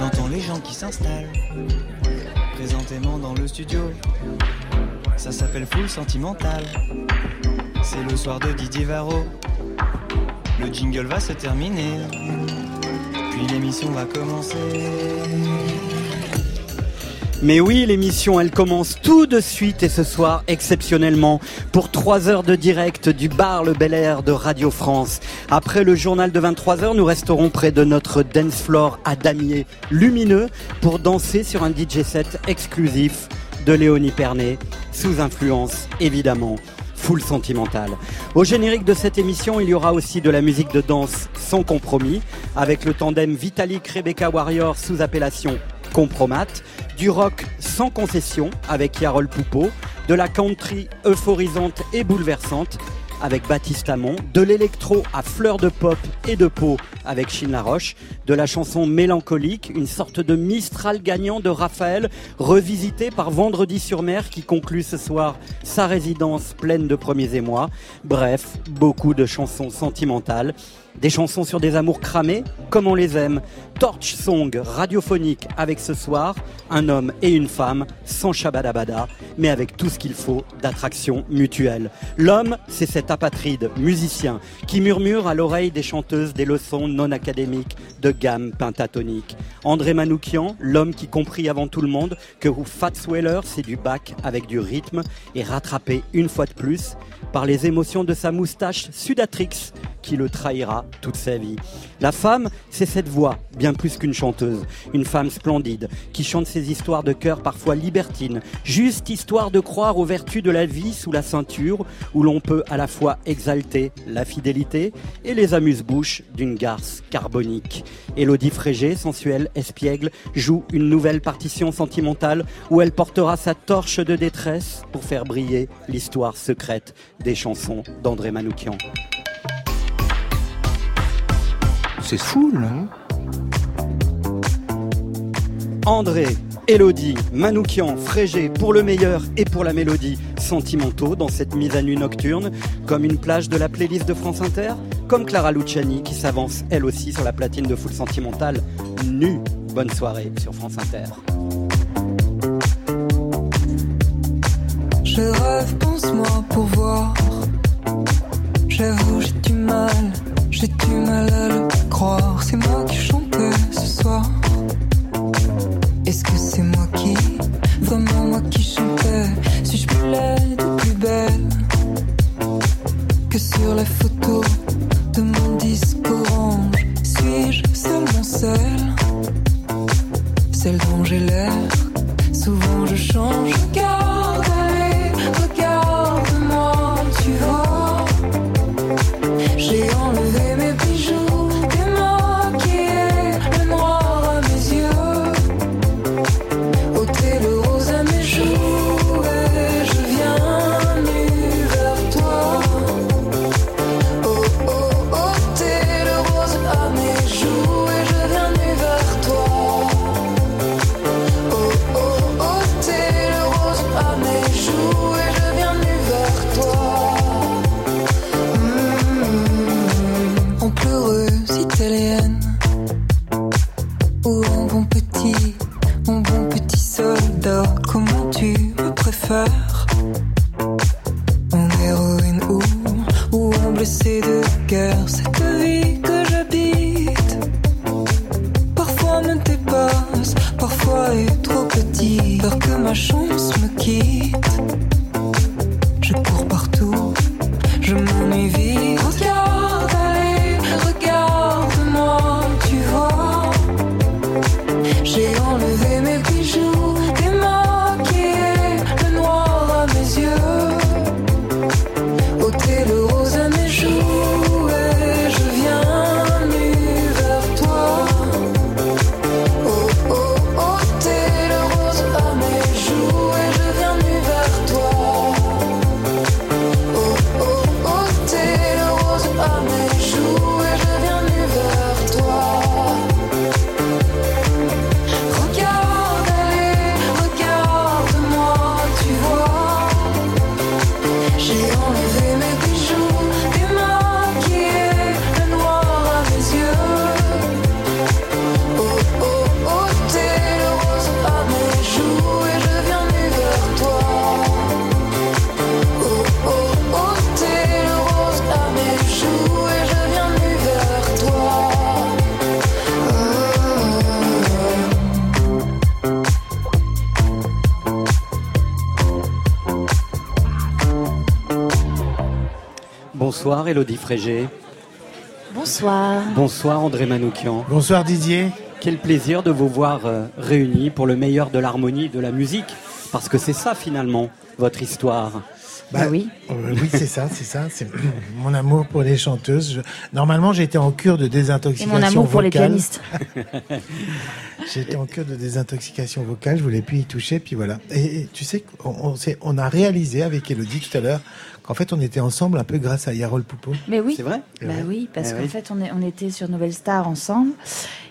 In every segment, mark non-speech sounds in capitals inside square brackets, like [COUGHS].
J'entends les gens qui s'installent présentément dans le studio. Ça s'appelle Full Sentimental. C'est le soir de Didier Varro. Le jingle va se terminer. Puis l'émission va commencer. Mais oui, l'émission, elle commence tout de suite et ce soir, exceptionnellement, pour 3 heures de direct du bar Le Bel Air de Radio France. Après le journal de 23 heures, nous resterons près de notre dance floor à damier lumineux pour danser sur un DJ set exclusif de Léonie Pernet, sous influence, évidemment, full sentimentale. Au générique de cette émission, il y aura aussi de la musique de danse sans compromis, avec le tandem Vitalik Rebecca Warrior sous appellation Compromat, du rock sans concession avec Yarol Poupeau, de la country euphorisante et bouleversante avec Baptiste Amon, de l'électro à fleur de pop et de peau avec Chine Laroche, de la chanson mélancolique, une sorte de Mistral gagnant de Raphaël, revisité par Vendredi sur mer qui conclut ce soir sa résidence pleine de premiers émois. Bref, beaucoup de chansons sentimentales des chansons sur des amours cramés, comme on les aime. Torch Song radiophonique avec ce soir, un homme et une femme, sans shabadabada, mais avec tout ce qu'il faut d'attraction mutuelle. L'homme, c'est cet apatride musicien qui murmure à l'oreille des chanteuses des leçons non académiques de gamme pentatonique. André Manoukian, l'homme qui comprit avant tout le monde que Fats Weller, c'est du bac avec du rythme et rattrapé une fois de plus par les émotions de sa moustache Sudatrix qui le trahira toute sa vie. La femme, c'est cette voix, bien plus qu'une chanteuse, une femme splendide, qui chante ses histoires de cœur parfois libertines, juste histoire de croire aux vertus de la vie sous la ceinture, où l'on peut à la fois exalter la fidélité et les amuse-bouches d'une garce carbonique. Élodie Frégé, sensuelle, espiègle, joue une nouvelle partition sentimentale où elle portera sa torche de détresse pour faire briller l'histoire secrète des chansons d'André Manoukian. C'est fou, là. André, Elodie, Manoukian, Frégé, pour le meilleur et pour la mélodie, sentimentaux dans cette mise à nu nocturne, comme une plage de la playlist de France Inter, comme Clara Luciani qui s'avance elle aussi sur la platine de Full Sentimental, nue. Bonne soirée sur France Inter. Je rêve, pense-moi pour voir. J'avoue, j'ai du mal, j'ai du mal à le croire. C'est moi qui chantais ce soir. Est-ce que c'est moi qui, vraiment moi qui chantais Suis-je plus laide ou plus belle que sur la photo de mon disque orange Suis-je seulement celle, celle dont j'ai l'air Souvent je change, regarde, Elodie Frégé. Bonsoir. Bonsoir André Manoukian. Bonsoir Didier. Quel plaisir de vous voir euh, réunis pour le meilleur de l'harmonie de la musique. Parce que c'est ça finalement, votre histoire. Bah, oui. Euh, oui, c'est ça, c'est ça. C'est [CLEARS THROAT] mon amour pour les chanteuses. Normalement, j'étais en cure de Et désintoxication mon amour pour les vocale. pianistes. [LAUGHS] J'étais en cure de désintoxication vocale, je voulais plus y toucher, puis voilà. Et, et tu sais, on, on, s'est- on a réalisé avec Elodie tout à l'heure qu'en fait, on était ensemble un peu grâce à Yarol Poupeau. Mais oui. C'est vrai Bah oui, parce Eh qu'en oui. fait, on, est- on était sur Nouvelle Star ensemble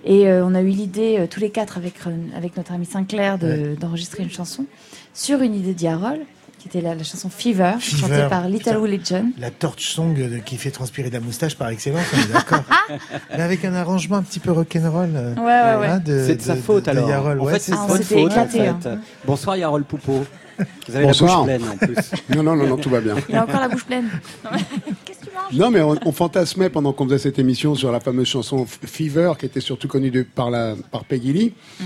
et euh, on a eu l'idée, euh, tous les quatre, avec, euh, avec notre ami Sinclair, de- d'enregistrer une chanson sur une idée d'Yarol, qui était la, la chanson Fever, Fever, chantée par Little. Willie John. La torch song de- qui fait transpirer la moustache par excellence, on est d'accord. [LAUGHS] Mais avec un arrangement un petit peu rock'n'roll. euh, Ouais, ouais, ouais. hein, de- C'est de sa de- faute de alors. Yarol. En Ouais, fait, c'est Ah, de votre faute en éclaté, fait. hein. Bonsoir Yarol Poupeau. Vous avez Bonsoir. la bouche pleine en plus. [LAUGHS] Non, non, non, non, tout va bien. Il a encore la bouche pleine. [LAUGHS] Non, mais on, on fantasmait pendant qu'on faisait cette émission sur la fameuse chanson Fever, qui était surtout connue de- par, la, par Peggy Lee. Mhm.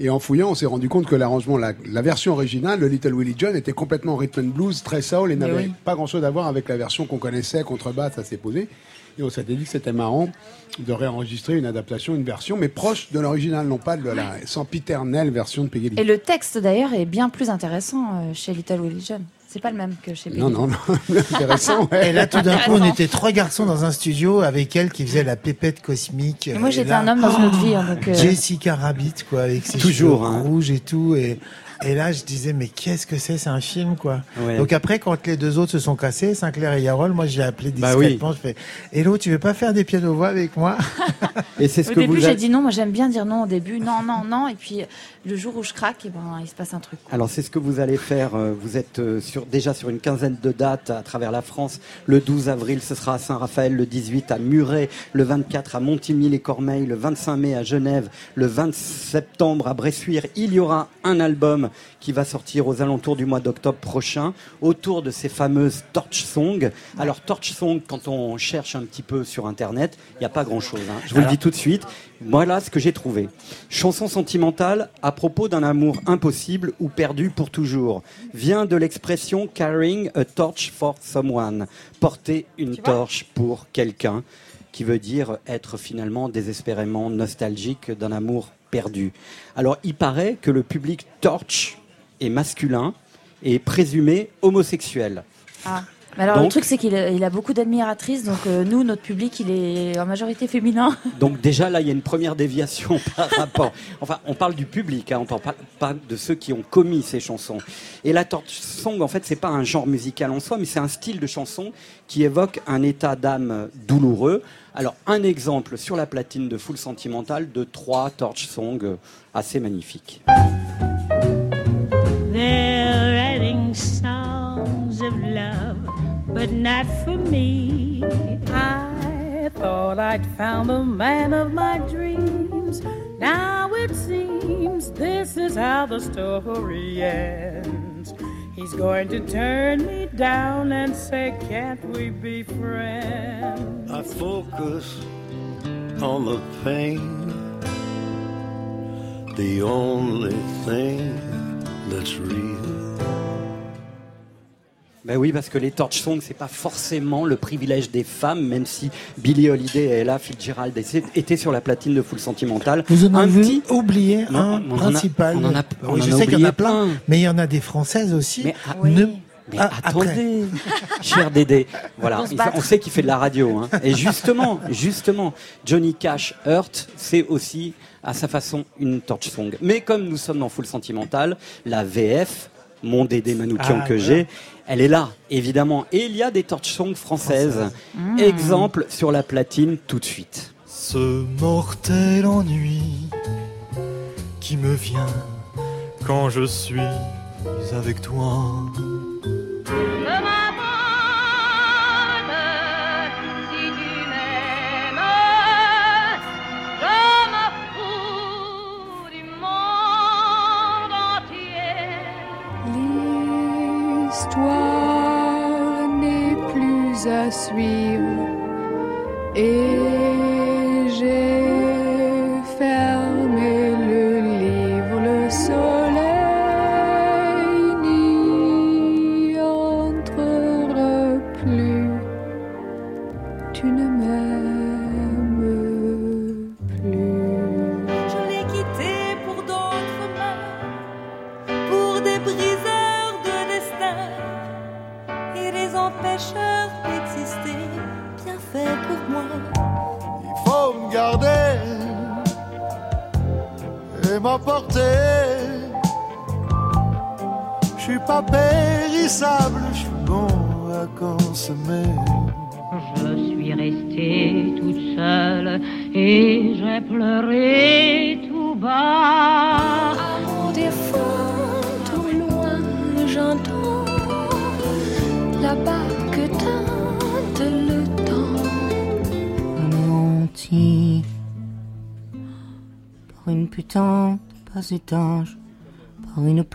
Et en fouillant, on s'est rendu compte que l'arrangement, la, la version originale, le Little Willie John, était complètement rhythm and blues, très soul, et n'avait oui. pas grand-chose à voir avec la version qu'on connaissait, contrebasse, à s'est posé. Et on s'était dit que c'était marrant de réenregistrer une adaptation, une version, mais proche de l'original, non pas de la sempiternelle version de Peggy Lee. Et le texte d'ailleurs est bien plus intéressant euh, chez Little Willie John. C'est pas le même que chez Non, Peggy. non, non, [LAUGHS] intéressant, ouais. Et là, tout d'un coup, on était trois garçons dans un studio avec elle qui faisait la pépette cosmique. Et moi Et j'étais un homme dans une autre vie. hein, donc, euh, Jessica Rabbit, quoi, avec ses Toujours, cheveux hein. rouges et tout. Et, et là, je disais, mais qu'est-ce que c'est? C'est un film, quoi. Ouais. Donc après, quand les deux autres se sont cassés, Sinclair et Yarol, moi, j'ai appelé Bah oui. discrètement. Je fais, Hello, tu veux pas faire des pianos-voix avec moi? [LAUGHS] Et c'est ce Au que début, vous j'ai dit non. Moi, j'aime bien dire non au début. Non, non, non. Et puis, le jour où je craque, et ben, il se passe un truc. Alors c'est ce que vous allez faire. euh, Vous êtes euh, sur, déjà sur une quinzaine de dates à travers la France. Le 12 avril, ce sera à Saint-Raphaël. Le 18 à Muret. Le 24 à Montigny-les-Cormeilles. Le 25 mai à Genève. Le 20 septembre à Bressuire. Il y aura un album qui va sortir aux alentours du mois d'octobre prochain autour de ces fameuses torch songs. Alors torch song, quand on cherche un petit peu sur Internet, il n'y a pas grand-chose. hein. Je vous le dis tout de suite. Voilà ce que j'ai trouvé. Chanson sentimentale à propos d'un amour impossible ou perdu pour toujours. Vient de l'expression carrying a torch for someone. Porter une torche pour quelqu'un qui veut dire être finalement désespérément nostalgique d'un amour perdu. Alors il paraît que le public torch est masculin et présumé homosexuel. Ah. Mais alors, le Donc- truc, c'est qu'il a, il a beaucoup d'admiratrices. Donc, euh, nous, notre public, il est en majorité féminin. [LAUGHS] Donc déjà là, il y a une première déviation [LAUGHS] par rapport. Enfin, on parle du public, hein, on parle pas, pas de ceux qui ont commis ces chansons. Et la torch song, en fait, c'est pas un genre musical en soi, mais c'est un style de chanson qui évoque un état d'âme douloureux. Alors, un exemple sur la platine de Full Sentimental de trois torch songs euh, assez magnifiques. They're writing songs of love, but not for me. I thought I'd found the man of my dreams. Now it seems this is how the story ends. He's going to turn me down and say, Can't we be friends? I focus on the pain, the only thing that's real. Ben oui, parce que les torch songs, c'est pas forcément le privilège des femmes, même si Billie Holiday et Ella Fitzgerald étaient sur la platine de Full Sentimental. Vous en un avez petit oublié Non, un on en a- principal. on en a- Oui, on je en a sais qu'il y en a plein, plein. mais il y en a des françaises aussi. Mais, ah, Oui. Ne- mais Ah, attendez, cher Dédé. Voilà, On sait qu'il fait de la radio. hein. Et justement, justement, Johnny Cash Hurt, c'est aussi à sa façon une torch song. Mais comme nous sommes dans Full Sentimental, la VF, mon Dédé Manoukian Ah, que j'ai, elle est là, évidemment. Et il y a des torch songs françaises. Exemple sur la platine tout de suite. Ce mortel ennui qui me vient quand je suis avec toi. L'histoire n'est plus à suivre. Et j'ai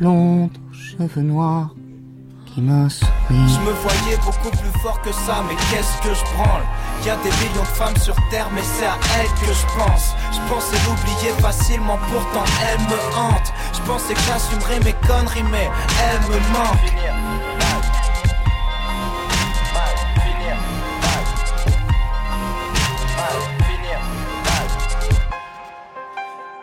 aux cheveux noirs qui m'a souri. Je me voyais beaucoup plus fort que ça, mais qu'est-ce que je branle? Y a des millions de femmes sur terre, mais c'est à elles que je pense. Je pensais l'oublier facilement, pourtant elle me hante. Je pensais que j'assumerais mes conneries, mais elle me manque.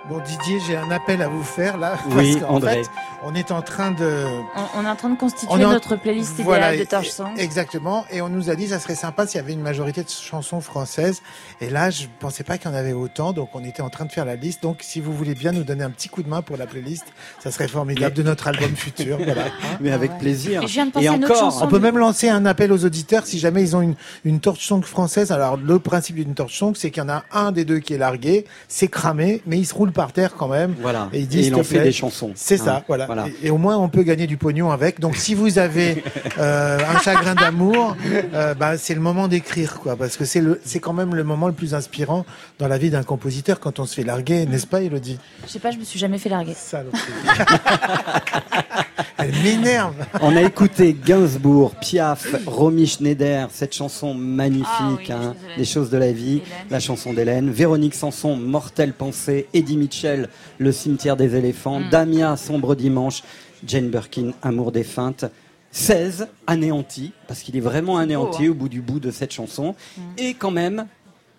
Bon Didier, j'ai un appel à vous faire là. Oui, parce qu'en André. fait, on est en train de. On, on est en train de constituer en- notre playlist idéale Voilà, de et- Torch Song. Exactement. Et on nous a dit ça serait sympa s'il y avait une majorité de chansons françaises. Et là, je pensais pas qu'il y en avait autant. Donc on était en train de faire la liste. Donc si vous voulez bien nous donner un petit coup de main pour la playlist, ça serait formidable de notre album futur. Voilà. [LAUGHS] Mais avec plaisir. Et je viens de Et encore, chanson. On peut même lancer un appel aux auditeurs si jamais ils ont une, une torch song française. Alors le principe d'une torch song, c'est qu'il y en a un des deux qui est largué, c'est cramé, mais il se roule par terre quand même. Voilà. Et Et il dit, il en fait plaît. des chansons. C'est ça, Hein, voilà. Voilà. Et, et au moins on peut gagner du pognon avec. Donc si vous avez [LAUGHS] euh, un chagrin d'amour, euh, bah, c'est le moment d'écrire, quoi, parce que c'est le, c'est quand même le moment le plus inspirant dans la vie d'un compositeur quand on se fait larguer, n'est-ce pas, Elodie Je sais pas, je me suis jamais fait larguer. [LAUGHS] Elle m'énerve. On a écouté Gainsbourg, Piaf, Romy Schneider, cette chanson magnifique, Ah oui, hein, Les choses de la Les choses de la vie, Hélène. la chanson d'Hélène, Véronique Sanson, Mortelle pensée, Eddie Mitchell, Le cimetière des éléphants, Mm. Damia, Sombre dimanche, Jane Birkin, Amour des feintes. 16 anéanti, parce qu'il est vraiment anéanti hein. au bout du bout de cette chanson. Mm. Et quand même,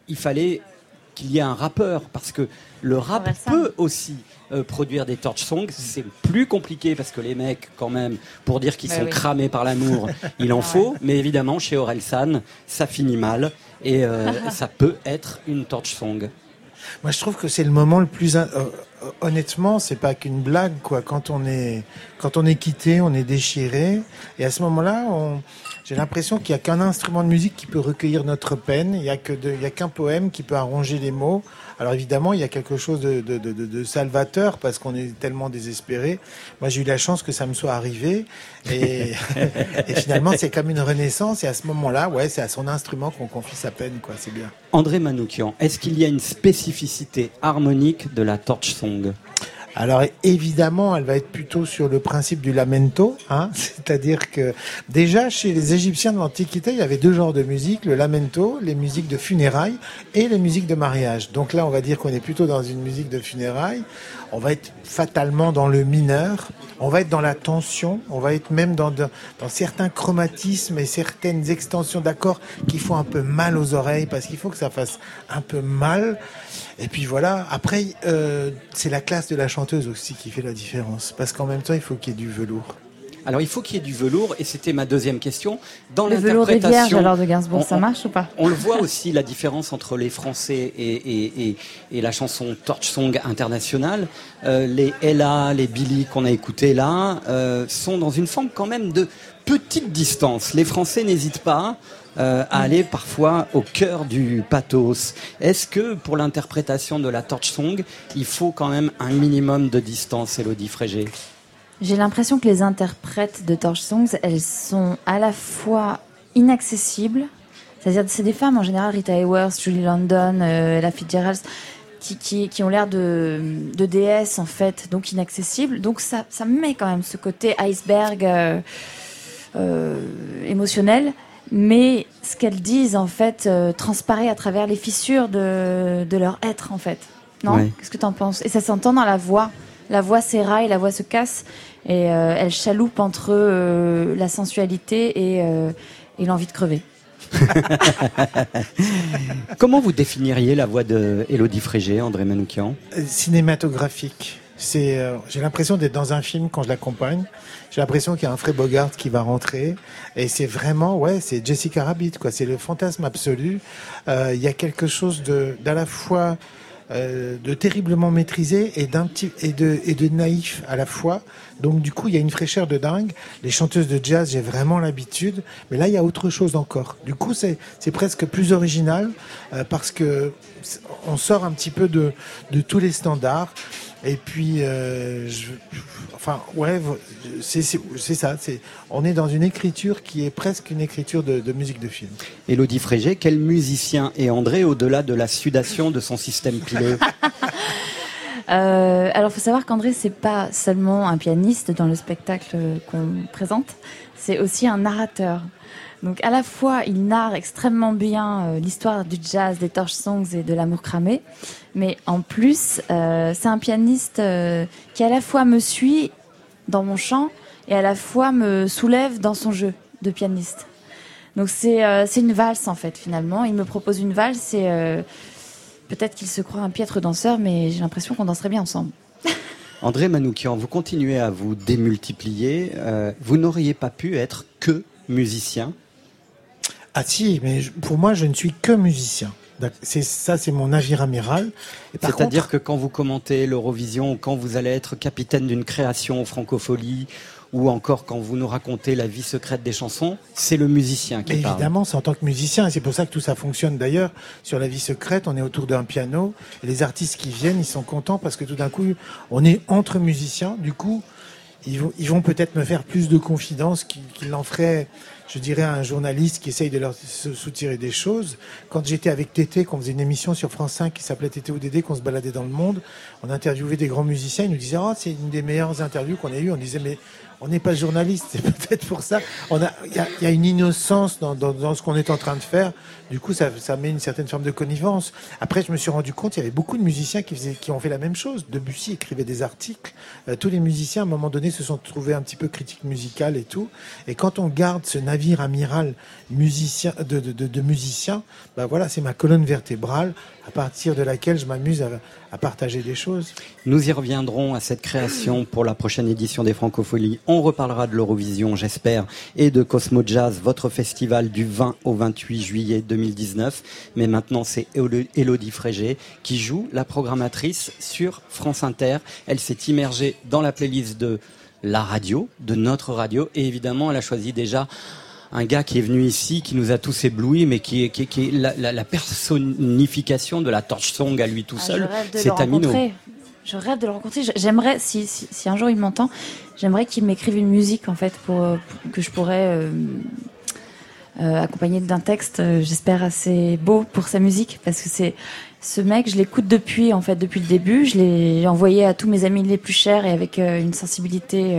il fallait qu'il y ait un rappeur, parce que le rap Orelsan. peut aussi euh, produire des torch songs. C'est plus compliqué parce que les mecs, quand même, pour dire qu'ils Bah sont oui. cramés par l'amour, [LAUGHS] il en faut. Mais évidemment, chez Orelsan, ça finit mal et euh, [LAUGHS] ça peut être une torch song. Moi, je trouve que c'est le moment le plus. in- euh, honnêtement, c'est pas qu'une blague, quoi. Quand on est, quand on est quitté, on est déchiré, et à ce moment-là, on, j'ai l'impression qu'il y a qu'un instrument de musique qui peut recueillir notre peine. Il y a que, de- il y a qu'un poème qui peut arranger les mots. Alors évidemment, il y a quelque chose de, de, de, de- de salvateur parce qu'on est tellement désespéré. Moi, j'ai eu la chance que ça me soit arrivé, et, [LAUGHS] et finalement, c'est comme une renaissance. Et à ce moment-là, ouais, c'est à son instrument qu'on confie sa peine, quoi. C'est bien. André Manoukian, est-ce qu'il y a une spécificité harmonique de la torch song Alors évidemment, elle va être plutôt sur le principe du lamento, hein, [LAUGHS] c'est-à-dire que déjà chez les Égyptiens de l'Antiquité, il y avait deux genres de musique, le lamento, les musiques de funérailles et les musiques de mariage. Donc là, on va dire qu'on est plutôt dans une musique de funérailles. On va être fatalement dans le mineur, on va être dans la tension, on va être même dans, dans certains chromatismes et certaines extensions d'accords qui font un peu mal aux oreilles parce qu'il faut que ça fasse un peu mal. Et puis voilà, après, euh, c'est la classe de la chanteuse aussi qui fait la différence. Parce qu'en même temps, il faut qu'il y ait du velours. Alors il faut qu'il y ait du velours et c'était ma deuxième question. Dans Le velours des vierges l'interprétation, alors de Gainsbourg, on- ça marche ou pas On le voit aussi la différence entre les Français et, et, et, et la chanson Torch Song internationale. Euh, les Ella, les Billy qu'on a écoutés là euh, sont dans une forme quand même de petite distance. Les Français n'hésitent pas euh, à aller parfois au cœur du pathos. Est-ce que pour l'interprétation de la Torch Song, il faut quand même un minimum de distance, Elodie Frégé? J'ai l'impression que les interprètes de Torch Songs, elles sont à la fois inaccessibles, c'est-à-dire c'est des femmes en général, Rita Hayworth, Julie London, euh, Ella Fitzgerald, qui, ont l'air de, de déesses en fait, donc inaccessibles. Donc ça, ça met quand même ce côté iceberg euh, euh, émotionnel. Mais ce qu'elles disent en fait euh, transparaît à travers les fissures de, de leur être en fait. Non Ouais. Qu'est-ce que tu en penses Et ça s'entend dans la voix. La voix s'éraille, la voix se casse et euh, elle chaloupe entre euh, la sensualité et, euh, et l'envie de crever. [LAUGHS] Comment vous définiriez la voix de Elodie Frégé, André Manoukian? Cinématographique. C'est, euh, j'ai l'impression d'être dans un film quand je l'accompagne. J'ai l'impression qu'il y a un Fred Bogart qui va rentrer. Et c'est vraiment, ouais, c'est Jessica Rabbit, quoi. C'est le fantasme absolu. Euh, Il y a quelque chose de, d'à la fois euh, de terriblement maîtrisé et d'un petit et de et de naïf à la fois. Donc du coup, il y a une fraîcheur de dingue. Les chanteuses de jazz, j'ai vraiment l'habitude, mais là, il y a autre chose encore. Du coup, c'est c'est presque plus original euh, parce que on sort un petit peu de de tous les standards. Et puis, euh, je, enfin, ouais, c'est ça. On est dans une écriture qui est presque une écriture de, de musique de film. Élodie Frégé, quel musicien est André au-delà de la sudation de son système pileux? [LAUGHS] Euh, alors, faut savoir qu'André, c'est pas seulement un pianiste dans le spectacle qu'on présente, c'est aussi un narrateur. Donc, à la fois, il narre extrêmement bien euh, l'histoire du jazz, des torch songs et de l'amour cramé, mais en plus, euh, c'est un pianiste euh, qui à la fois me suit dans mon chant et à la fois me soulève dans son jeu de pianiste. Donc, c'est une valse en fait, finalement. Il me propose une valse et Peut-être qu'il se croit un piètre danseur, mais j'ai l'impression qu'on danserait bien ensemble. [LAUGHS] André Manoukian, vous continuez à vous démultiplier. vous n'auriez pas pu être que musicien Ah si, mais je- pour moi, je ne suis que musicien. C'est ça, c'est mon navire amiral. C'est-à-dire contre- que quand vous commentez l'Eurovision, quand vous allez être capitaine d'une création Francophonie, ou encore quand vous nous racontez la vie secrète des chansons, c'est le musicien qui Mais parle. évidemment, c'est en tant que musicien, et c'est pour ça que tout ça fonctionne. D'ailleurs, sur la vie secrète, on est autour d'un piano, et les artistes qui viennent, ils sont contents parce que tout d'un coup, on est entre musiciens. Du coup, ils vont, ils vont peut-être me faire plus de confidences qu'ils qu'ils n'en feraient, je dirais, à un journaliste qui essaye de leur soutirer des choses. Quand j'étais avec Tété, qu'on faisait une émission sur France 5 qui s'appelait Tété ou Dédé, qu'on se baladait dans le monde, on interviewait des grands musiciens, ils nous disaient, oh, c'est une des meilleures interviews qu'on ait eues. On disait, mais on n'est pas journaliste, c'est [LAUGHS] peut-être pour ça. A, il y a, a une innocence dans, ce qu'on est en train de faire. Du coup, ça, met une certaine forme de connivence. Après, je me suis rendu compte, il y avait beaucoup de musiciens qui ont fait la même chose. Debussy écrivait des articles. Euh, tous les musiciens, à un moment donné, se sont trouvés un petit peu critiques musicales et tout. Et quand on garde ce navire amiral musicien, de, de, musiciens, bah voilà, c'est ma colonne vertébrale à partir de laquelle je m'amuse à, à partager des choses. Nous y reviendrons à cette création pour la prochaine édition des Francopholies. On reparlera de l'Eurovision, j'espère, et de Cosmo Jazz, votre festival du 20 au 28 juillet 2019. Mais maintenant, c'est Elodie Frégé qui joue la programmatrice sur France Inter. Elle s'est immergée dans la playlist de la radio, de notre radio, et évidemment, elle a choisi déjà un gars qui est venu ici, qui nous a tous éblouis, mais qui est, qui est, qui est la, la- la personnification de la torch song à lui tout Ah, seul. C'est Amino. Je rêve de le rencontrer. J'aimerais, si, si, si un jour il m'entend, j'aimerais qu'il m'écrive une musique en fait pour, euh, pour- que je pourrais euh, euh, accompagner d'un texte, j'espère assez beau pour sa musique, parce que c'est ce mec, je l'écoute depuis en fait depuis le début. Je l'ai envoyé à tous mes amis les plus chers et avec euh, une sensibilité.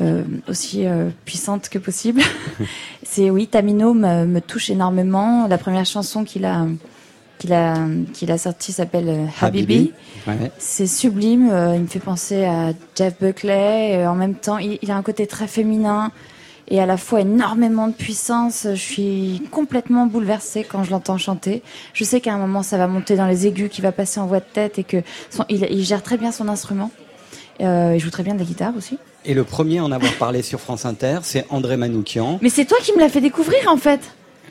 Euh, aussi euh, puissante que possible. [LAUGHS] c'est oui, Tamino me, me touche énormément. La première chanson qu'il a qu'il a qu'il a sortie s'appelle euh, Habibi. Ouais. C'est sublime. euh, il me fait penser à Jeff Buckley. en même temps, il, il a un côté très féminin et à la fois énormément de puissance. Je suis complètement bouleversée quand je l'entends chanter. Je sais qu'à un moment, ça va monter dans les aigus, qu'il va passer en voix de tête et que son- il, il gère très bien son instrument. Il joue très bien de la guitare aussi. Et le premier à en avoir parlé sur France Inter, c'est André Manoukian. Mais c'est toi qui me l'as fait découvrir en fait.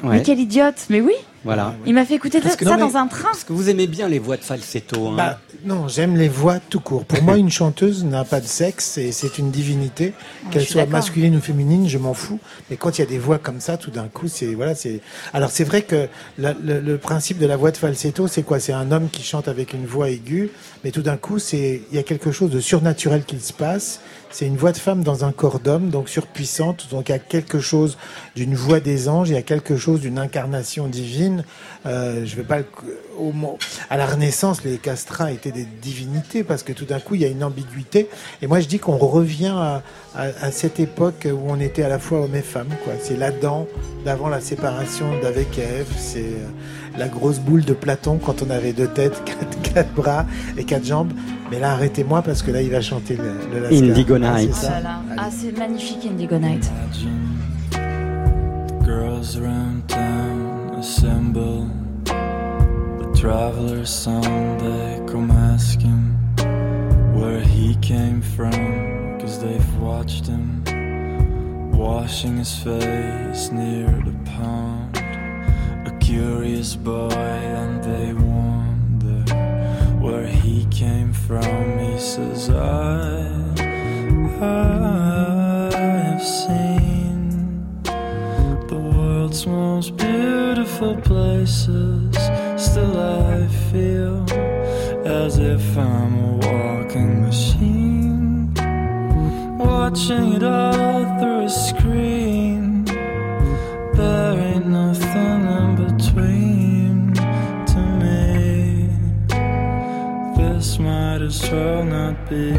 Ouais. Mais quel idiote. Mais oui, Voilà. il m'a fait écouter ça que non, mais- dans un train. Parce que vous aimez bien les voix de falsetto. Hein. Bah, non, j'aime les voix tout court. Pour moi, [LAUGHS] une chanteuse n'a pas de sexe et c'est une divinité, qu'elle soit masculine ou féminine, je m'en fous. Mais quand il y a des voix comme ça, tout d'un coup, c'est voilà, c'est. Alors c'est vrai que la- le, le principe de la voix de falsetto, c'est quoi? C'est un homme qui chante avec une voix aiguë, mais tout d'un coup, c'est il y a quelque chose de surnaturel qui se passe. C'est une voix de femme dans un corps d'homme, donc surpuissante. Donc il y a quelque chose d'une voix des anges, il y a quelque chose d'une incarnation divine. Euh, je vais pas le- au à la Renaissance, les castrats étaient des divinités parce que tout d'un coup il y a une ambiguïté. Et moi je dis qu'on revient à, à- à cette époque où on était à la fois homme et femme. Quoi. C'est l'Adam d'avant la séparation d'avec Ève. C'est euh, la grosse boule de Platon quand on avait deux têtes, [LAUGHS] quatre, quatre bras et quatre jambes. Mais là arrêtez-moi parce que là il va chanter le, le Lascar. Indigo Ah, c'est Night. Ah, c'est magnifique Indigo Night. Girls around town assemble. The traveler's son, they come ask him where he came from. Cause they've watched him washing his face near the pond. A curious boy, and they wonder where he came from. He says, I, I beautiful places. Still, I feel as if I'm a walking machine, watching it all through a screen. There ain't nothing in between to me. This might as well not be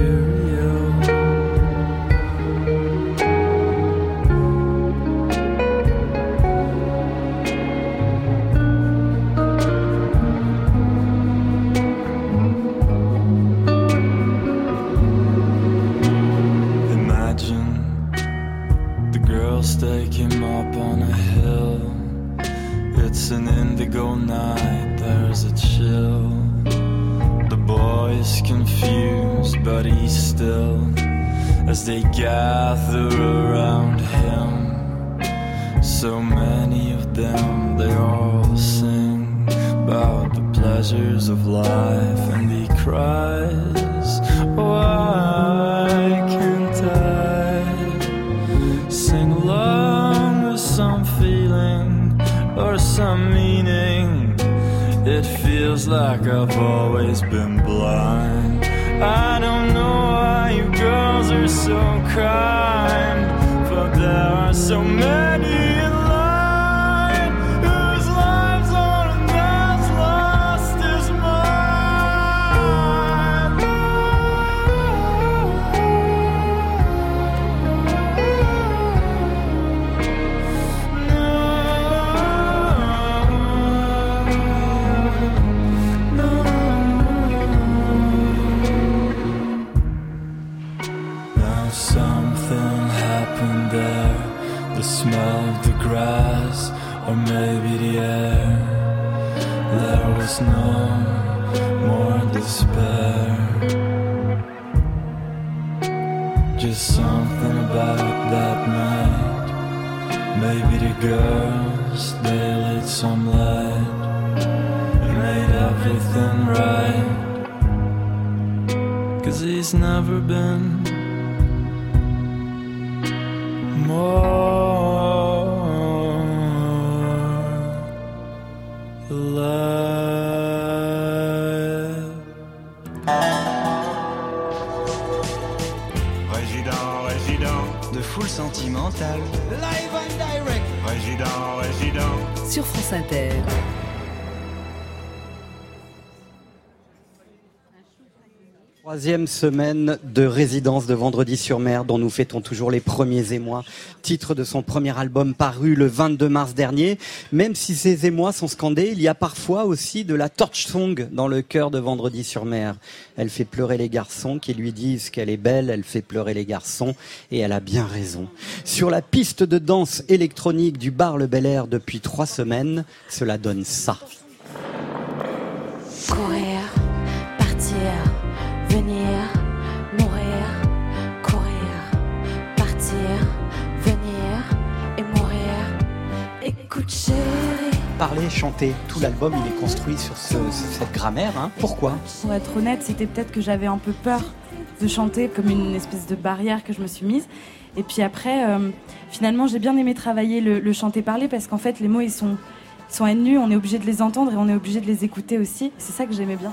they gather around him. So many of them, they all sing about the pleasures of life, and he cries, Why can't I sing along with some feeling or some meaning? It feels like I've always been blind. I so kind, but there are so many girls, they lit some light. and made everything right. Cause he's never been résident. Troisième semaine de résidence de Vendredi sur Mer dont nous fêtons toujours les premiers émois. Titre de son premier album paru le 22 mars dernier. Même si ces émois sont scandés, il y a parfois aussi de la torch song dans le cœur de Vendredi sur Mer. Elle fait pleurer les garçons qui lui disent qu'elle est belle, elle fait pleurer les garçons et elle a bien raison. Sur la piste de danse électronique du bar Le Bel Air depuis trois semaines, cela donne ça. Venir, mourir, courir, partir, venir et mourir. Écoute chérie, Parler, chanter, tout l'album il est construit sur ce- cette grammaire. hein. Pourquoi? Pour être honnête, c'était peut-être que j'avais un peu peur de chanter comme une espèce de barrière que je me suis mise. Et puis après, euh, finalement, j'ai bien aimé travailler le, le chanter-parler parce qu'en fait, les mots, ils sont, ils sont à nu, on est obligé de les entendre et on est obligé de les écouter aussi. C'est ça que j'aimais bien.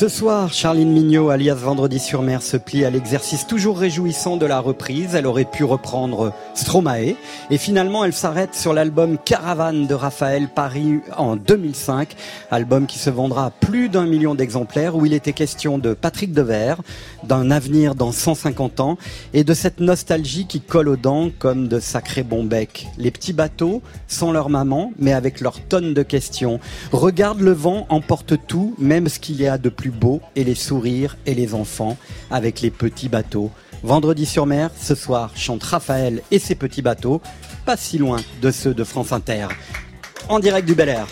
Ce soir, Charline Mignot, alias Vendredi sur Mer, se plie à l'exercice toujours réjouissant de la reprise. Elle aurait pu reprendre Stromae. Et finalement, elle s'arrête sur l'album Caravane de Raphaël Paris en 2005. Album qui se vendra à plus d'un million d'exemplaires où il était question de Patrick Devers, d'un avenir dans 150 ans et de cette nostalgie qui colle aux dents comme de sacrés bons becs. Les petits bateaux, sans leur maman, mais avec leurs tonnes de questions. Regarde le vent emporte tout, même ce qu'il y a de plus et les sourires et les enfants, avec les petits bateaux. Vendredi sur mer, ce soir, chante Raphaël et ses petits bateaux, pas si loin de ceux de France Inter. En direct du Bel Air.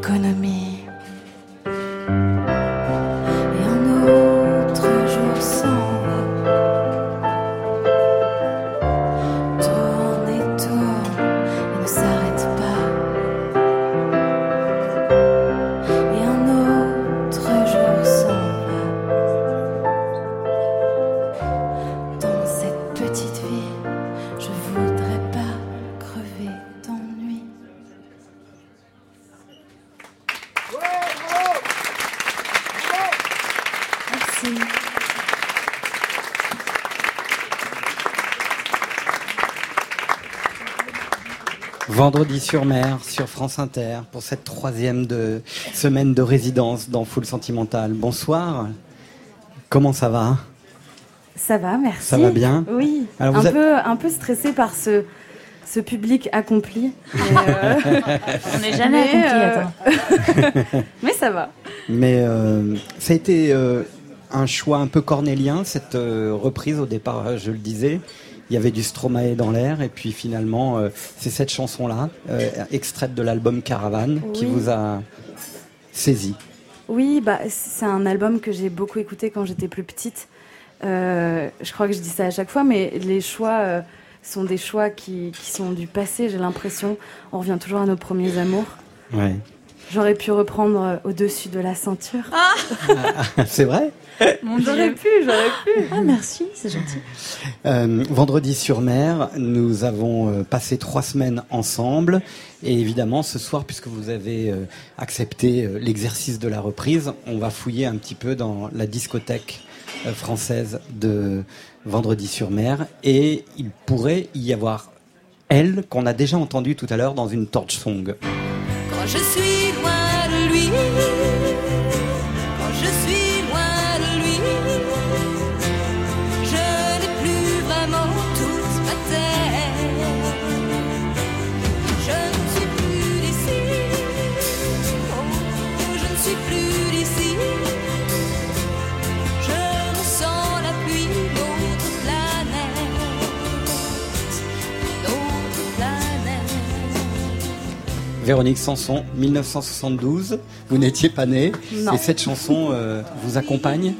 économie. Vendredi sur mer, sur France Inter, pour cette troisième de, semaine de résidence dans Full Sentimental. Bonsoir. Comment ça va? Ça va, merci. Ça va bien? Oui. Alors, un, vous a- peu, un peu stressé par ce, ce public accompli. Mais, [LAUGHS] euh, On n'est jamais mais, accompli, euh, [LAUGHS] mais ça va. Mais euh, ça a été euh, un choix un peu cornélien, cette euh, reprise au départ, je le disais. Il y avait du Stromae dans l'air, et puis finalement, euh, c'est cette chanson-là, euh, extraite de l'album Caravane, qui vous a saisi. Oui, bah, c'est un album que j'ai beaucoup écouté quand j'étais plus petite. Euh, je crois que je dis ça à chaque fois, mais les choix sont des choix qui, qui sont du passé, j'ai l'impression. On revient toujours à nos premiers amours. Ouais. J'aurais pu reprendre euh, au-dessus de la ceinture. [LAUGHS] c'est vrai J'aurais pu, j'aurais pu. Ah, merci, c'est gentil. Euh, vendredi sur mer, nous avons euh, passé trois semaines ensemble. Et évidemment, ce soir, puisque vous avez accepté l'exercice de la reprise, on va fouiller un petit peu dans la discothèque française de Vendredi sur mer. Et il pourrait y avoir elle, qu'on a déjà entendue tout à l'heure dans une torch song. Quand je suis Véronique Sanson, 1972. Vous n'étiez pas née. Non. Et cette chanson euh, vous accompagne?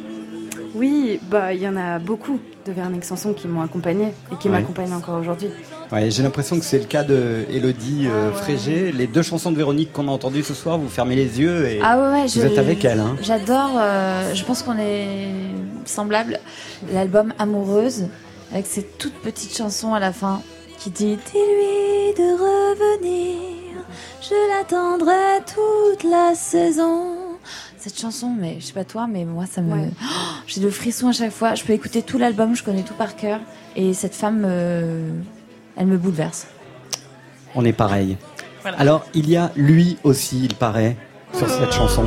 Oui, bah il y en a beaucoup de Véronique Sanson qui m'ont accompagnée et qui Ouais. m'accompagnent encore aujourd'hui. Ouais, j'ai l'impression que c'est le cas de Elodie euh, Frégé. Les deux chansons de Véronique qu'on a entendues ce soir, vous fermez les yeux et Ah ouais, vous je- êtes avec elle. Hein. J'adore, euh, je pense qu'on est semblables. L'album Amoureuse, avec ces toutes petites chansons à la fin qui dit Dis-lui de revenir, je l'attendrai toute la saison. Cette chanson, mais je sais pas toi, mais moi ça me. Ouais. Oh, J'ai le frisson à chaque fois. Je peux écouter tout l'album, je connais tout par cœur. Et cette femme, euh, elle me bouleverse. On est pareil. Voilà. Alors, il y a lui aussi, il paraît, sur cette chanson.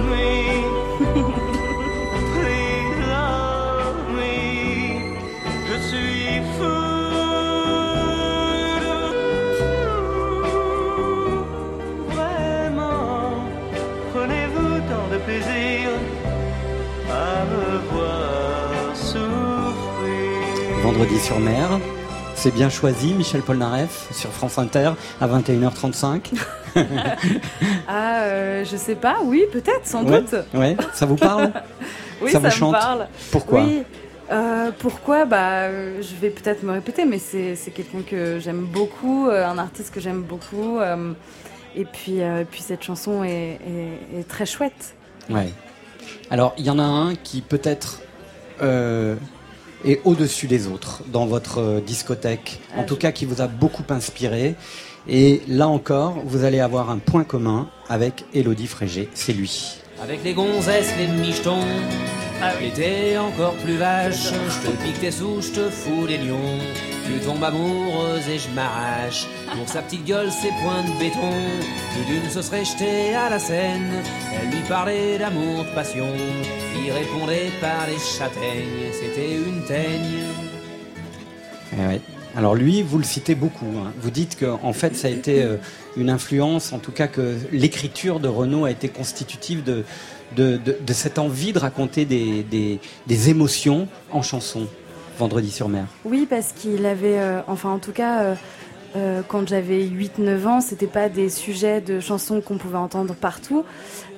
Vendredi sur mer. C'est bien choisi, Michel Polnareff, sur France Inter, à 21h35. [LAUGHS] Ah, euh, je sais pas, oui, peut-être, sans Ouais, doute. ouais, ça vous parle [LAUGHS] Oui, Ça ça, vous chante me parle. Pourquoi Oui. euh, pourquoi? Bah, euh, Je vais peut-être me répéter, mais c'est quelqu'un que j'aime beaucoup, euh, un artiste que j'aime beaucoup. euh, et, puis, euh, et puis cette chanson est, est- est très chouette. Ouais. Alors, il y en a un qui peut-être est au-dessus des autres dans votre euh, discothèque, en Ah, tout je- cas qui vous a beaucoup inspiré. Et là encore, vous allez avoir un point commun avec Elodie Frégé, c'est lui. Avec les gonzesses, les michetons, encore plus vache. Je te pique tes sous, je te fous des lions. Tu tombes amoureuse et je m'arrache. Pour sa petite gueule, ses points de béton. Plus d'une se serait jetée à la scène. Elle lui parlait d'amour, de passion. Il répondait par les châtaignes. C'était une teigne. Eh. Alors lui, vous le citez beaucoup. hein. Vous dites que en fait, ça a été euh, une influence, en tout cas que l'écriture de Renaud a été constitutive de, de, de- de cette envie de raconter des, des- des émotions en chanson. Vendredi sur mer. Oui, parce qu'il avait, euh, enfin en tout cas, euh, euh, quand j'avais 8-9 ans, c'était pas des sujets de chansons qu'on pouvait entendre partout.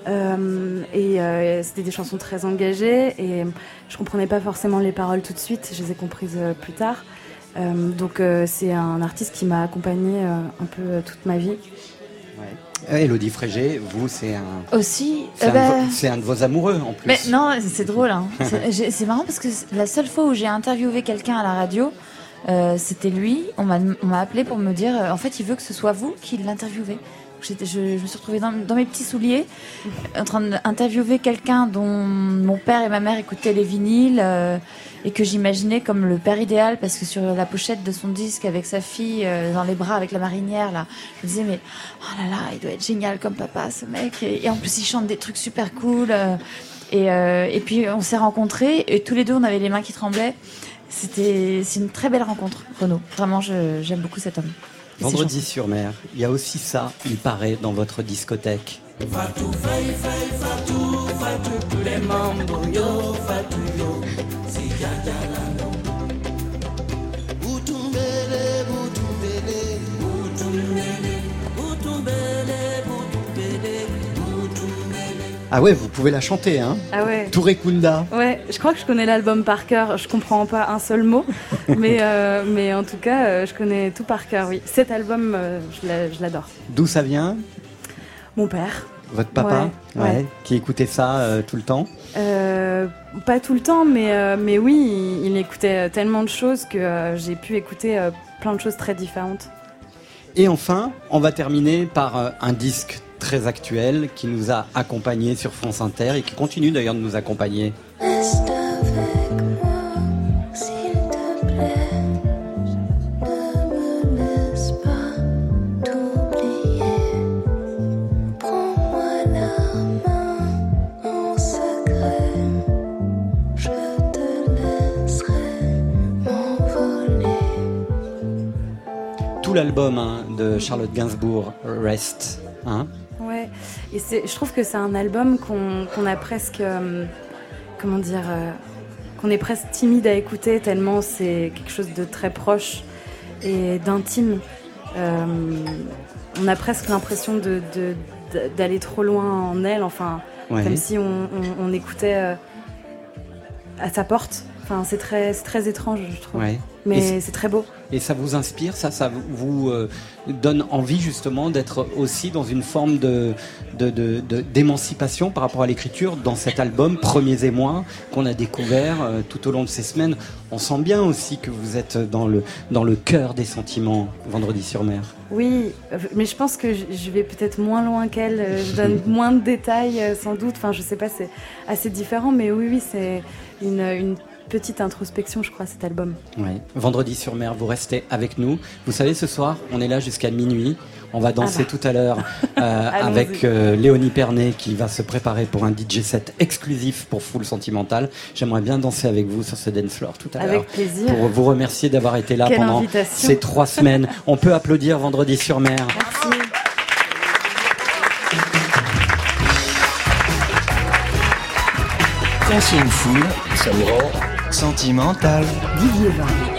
Et c'était des chansons très engagées et je comprenais pas forcément les paroles tout de suite, je les ai comprises plus tard. Donc c'est un artiste qui m'a accompagnée un peu toute ma vie. Elodie Frégé, vous, c'est un, Aussi, c'est euh, un, de bah, vo- c'est un de vos amoureux en plus. Mais non, c'est drôle. Hein. [LAUGHS] C'est- marrant parce que la seule fois où j'ai interviewé quelqu'un à la radio, euh, c'était lui. On m'a on m'a appelé pour me dire, euh, en fait, il veut que ce soit vous qui l'interviewez. Je, me suis retrouvée dans, mes petits souliers, en train d'interviewer quelqu'un dont mon père et ma mère écoutaient les vinyles euh, et que j'imaginais comme le père idéal parce que sur la pochette de son disque avec sa fille euh, dans les bras avec la marinière là, je me disais mais oh là là, il doit être génial comme papa ce mec et, en plus il chante des trucs super cool. euh, et, et puis on s'est rencontrés et tous les deux on avait les mains qui tremblaient. C'était c'est une très belle rencontre, Renaud. Vraiment, j'aime beaucoup cet homme. Vendredi sur mer, il y a aussi ça, il paraît, dans votre discothèque. Ah ouais, vous pouvez la chanter, hein Ah ouais. Touré Kunda. Ouais, je crois que je connais l'album par cœur. Je comprends pas un seul mot, [LAUGHS] mais euh, mais en tout cas, euh, je connais tout par cœur. Oui, cet album, euh, je l'a- je l'adore. D'où ça vient? Mon père. Votre papa? Ouais, ouais. Qui écoutait ça euh, tout le temps? Euh, pas tout le temps, mais, euh, mais oui, il, il écoutait tellement de choses que j'ai pu écouter plein de choses très différentes. Et enfin, on va terminer par un disque très actuel qui nous a accompagnés sur France Inter et qui continue d'ailleurs de nous accompagner. Reste avec moi, s'il te plaît. L'album hein, de Charlotte Gainsbourg, Rest. Hein et je trouve que c'est un album qu'on, a presque, euh, comment dire, euh, qu'on est presque timide à écouter tellement c'est quelque chose de très proche et d'intime. Euh, on a presque l'impression de, de- de- d'aller trop loin en elle, enfin, Ouais. comme si on, on- on écoutait à sa porte. Enfin, c'est très, très étrange, je trouve. Ouais. Mais c'est très beau. Et ça vous inspire, ça, ça vous euh, donne envie justement d'être aussi dans une forme de, d'émancipation par rapport à l'écriture dans cet album Premiers émois qu'on a découvert euh, tout au long de ces semaines? On sent bien aussi que vous êtes dans le, dans le cœur des sentiments Vendredi sur mer. Oui, mais je pense que je vais peut-être moins loin qu'elle. euh, Je donne [LAUGHS] moins de détails, sans doute. Enfin, je sais pas, c'est assez différent, mais oui, oui, c'est une, une petite introspection, je crois, cet album. Ouais. Vendredi sur mer, vous restez avec nous. Vous savez, ce soir, on est là jusqu'à minuit. On va danser Ah bah. tout à l'heure [LAUGHS] euh, avec euh, Léonie Pernet qui va se préparer pour un DJ set exclusif pour Full Sentimental. J'aimerais bien danser avec vous sur ce dance floor tout à l'heure. Avec plaisir. Pour vous remercier d'avoir été là Quelle pendant invitation. ces trois semaines. [LAUGHS] On peut applaudir Vendredi sur mer. Merci. Quand c'est une foule, ça me rend sentimentale. Didier Vin.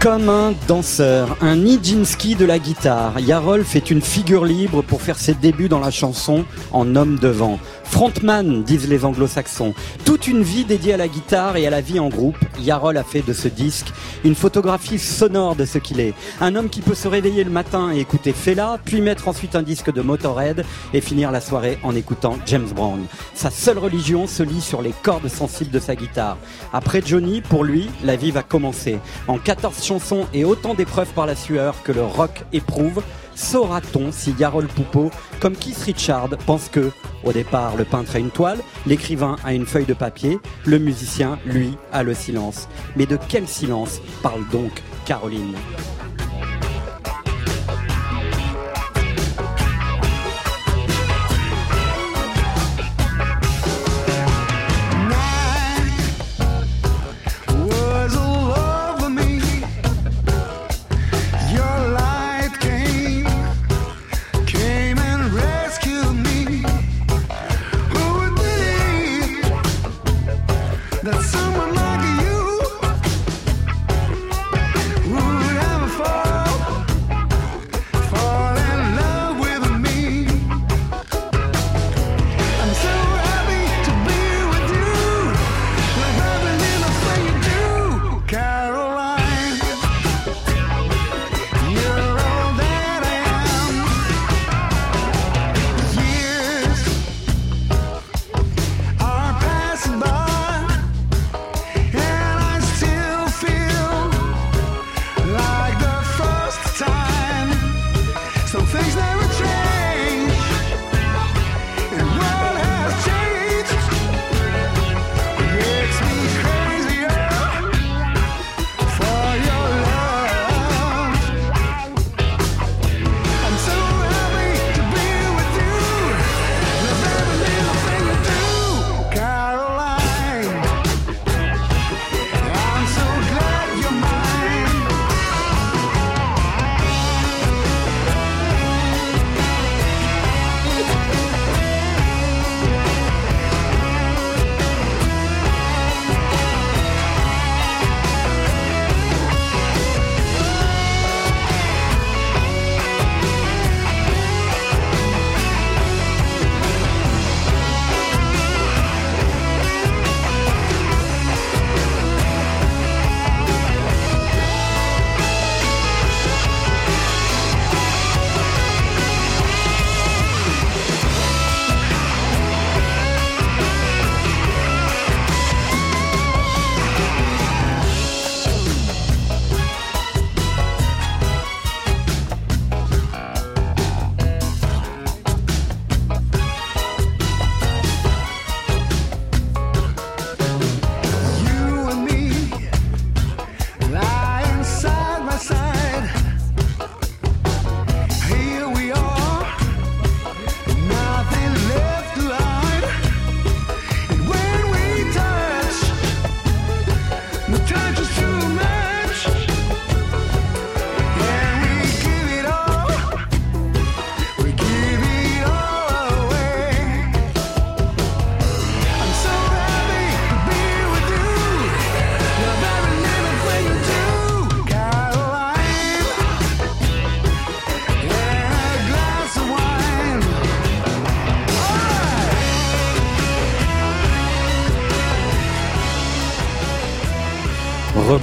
Comme un danseur, un Nijinsky de la guitare, Yarol fait une figure libre pour faire ses débuts dans la chanson en homme de vent. Frontman, disent les anglo-saxons. Toute une vie dédiée à la guitare et à la vie en groupe, Yarol a fait de ce disque une photographie sonore de ce qu'il est. Un homme qui peut se réveiller le matin et écouter Fela, puis mettre ensuite un disque de Motorhead et finir la soirée en écoutant James Brown. Sa seule religion se lit sur les cordes sensibles de sa guitare. Après Johnny, pour lui, la vie va commencer. En 14 chansons et autant d'épreuves par la sueur que le rock éprouve, saura-t-on si Yarol Poupeau, comme Keith Richard, pense que, au départ, le peintre a une toile, l'écrivain a une feuille de papier, le musicien, lui, a le silence. Mais de quel silence parle donc Caroline?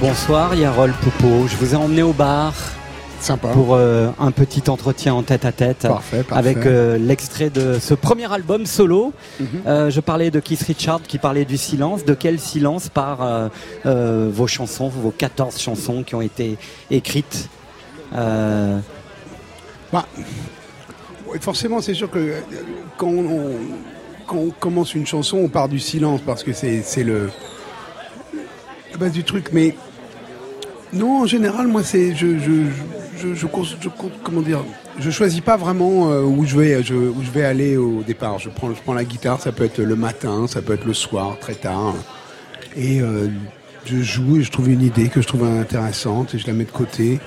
Rebonsoir Yarol Poupeau, je vous ai emmené au bar. Sympa. Pour euh, un petit entretien en tête à tête Parfait, parfait. avec euh, l'extrait de ce premier album solo. Mhm. Euh, je parlais de Keith Richard qui parlait du silence. De quel silence par vos chansons, vos 14 chansons qui ont été écrites Bah, forcément, c'est sûr que quand on, quand on commence une chanson, on part du silence parce que c'est le la base du truc. Mais non, en général, moi, c'est je je je, je, je comment dire, je choisis pas vraiment euh, où je vais je, où je vais aller au départ. Je prends je prends la guitare, ça peut être le matin, ça peut être le soir, très tard, et euh, je joue et je trouve une idée que je trouve intéressante et je la mets de côté.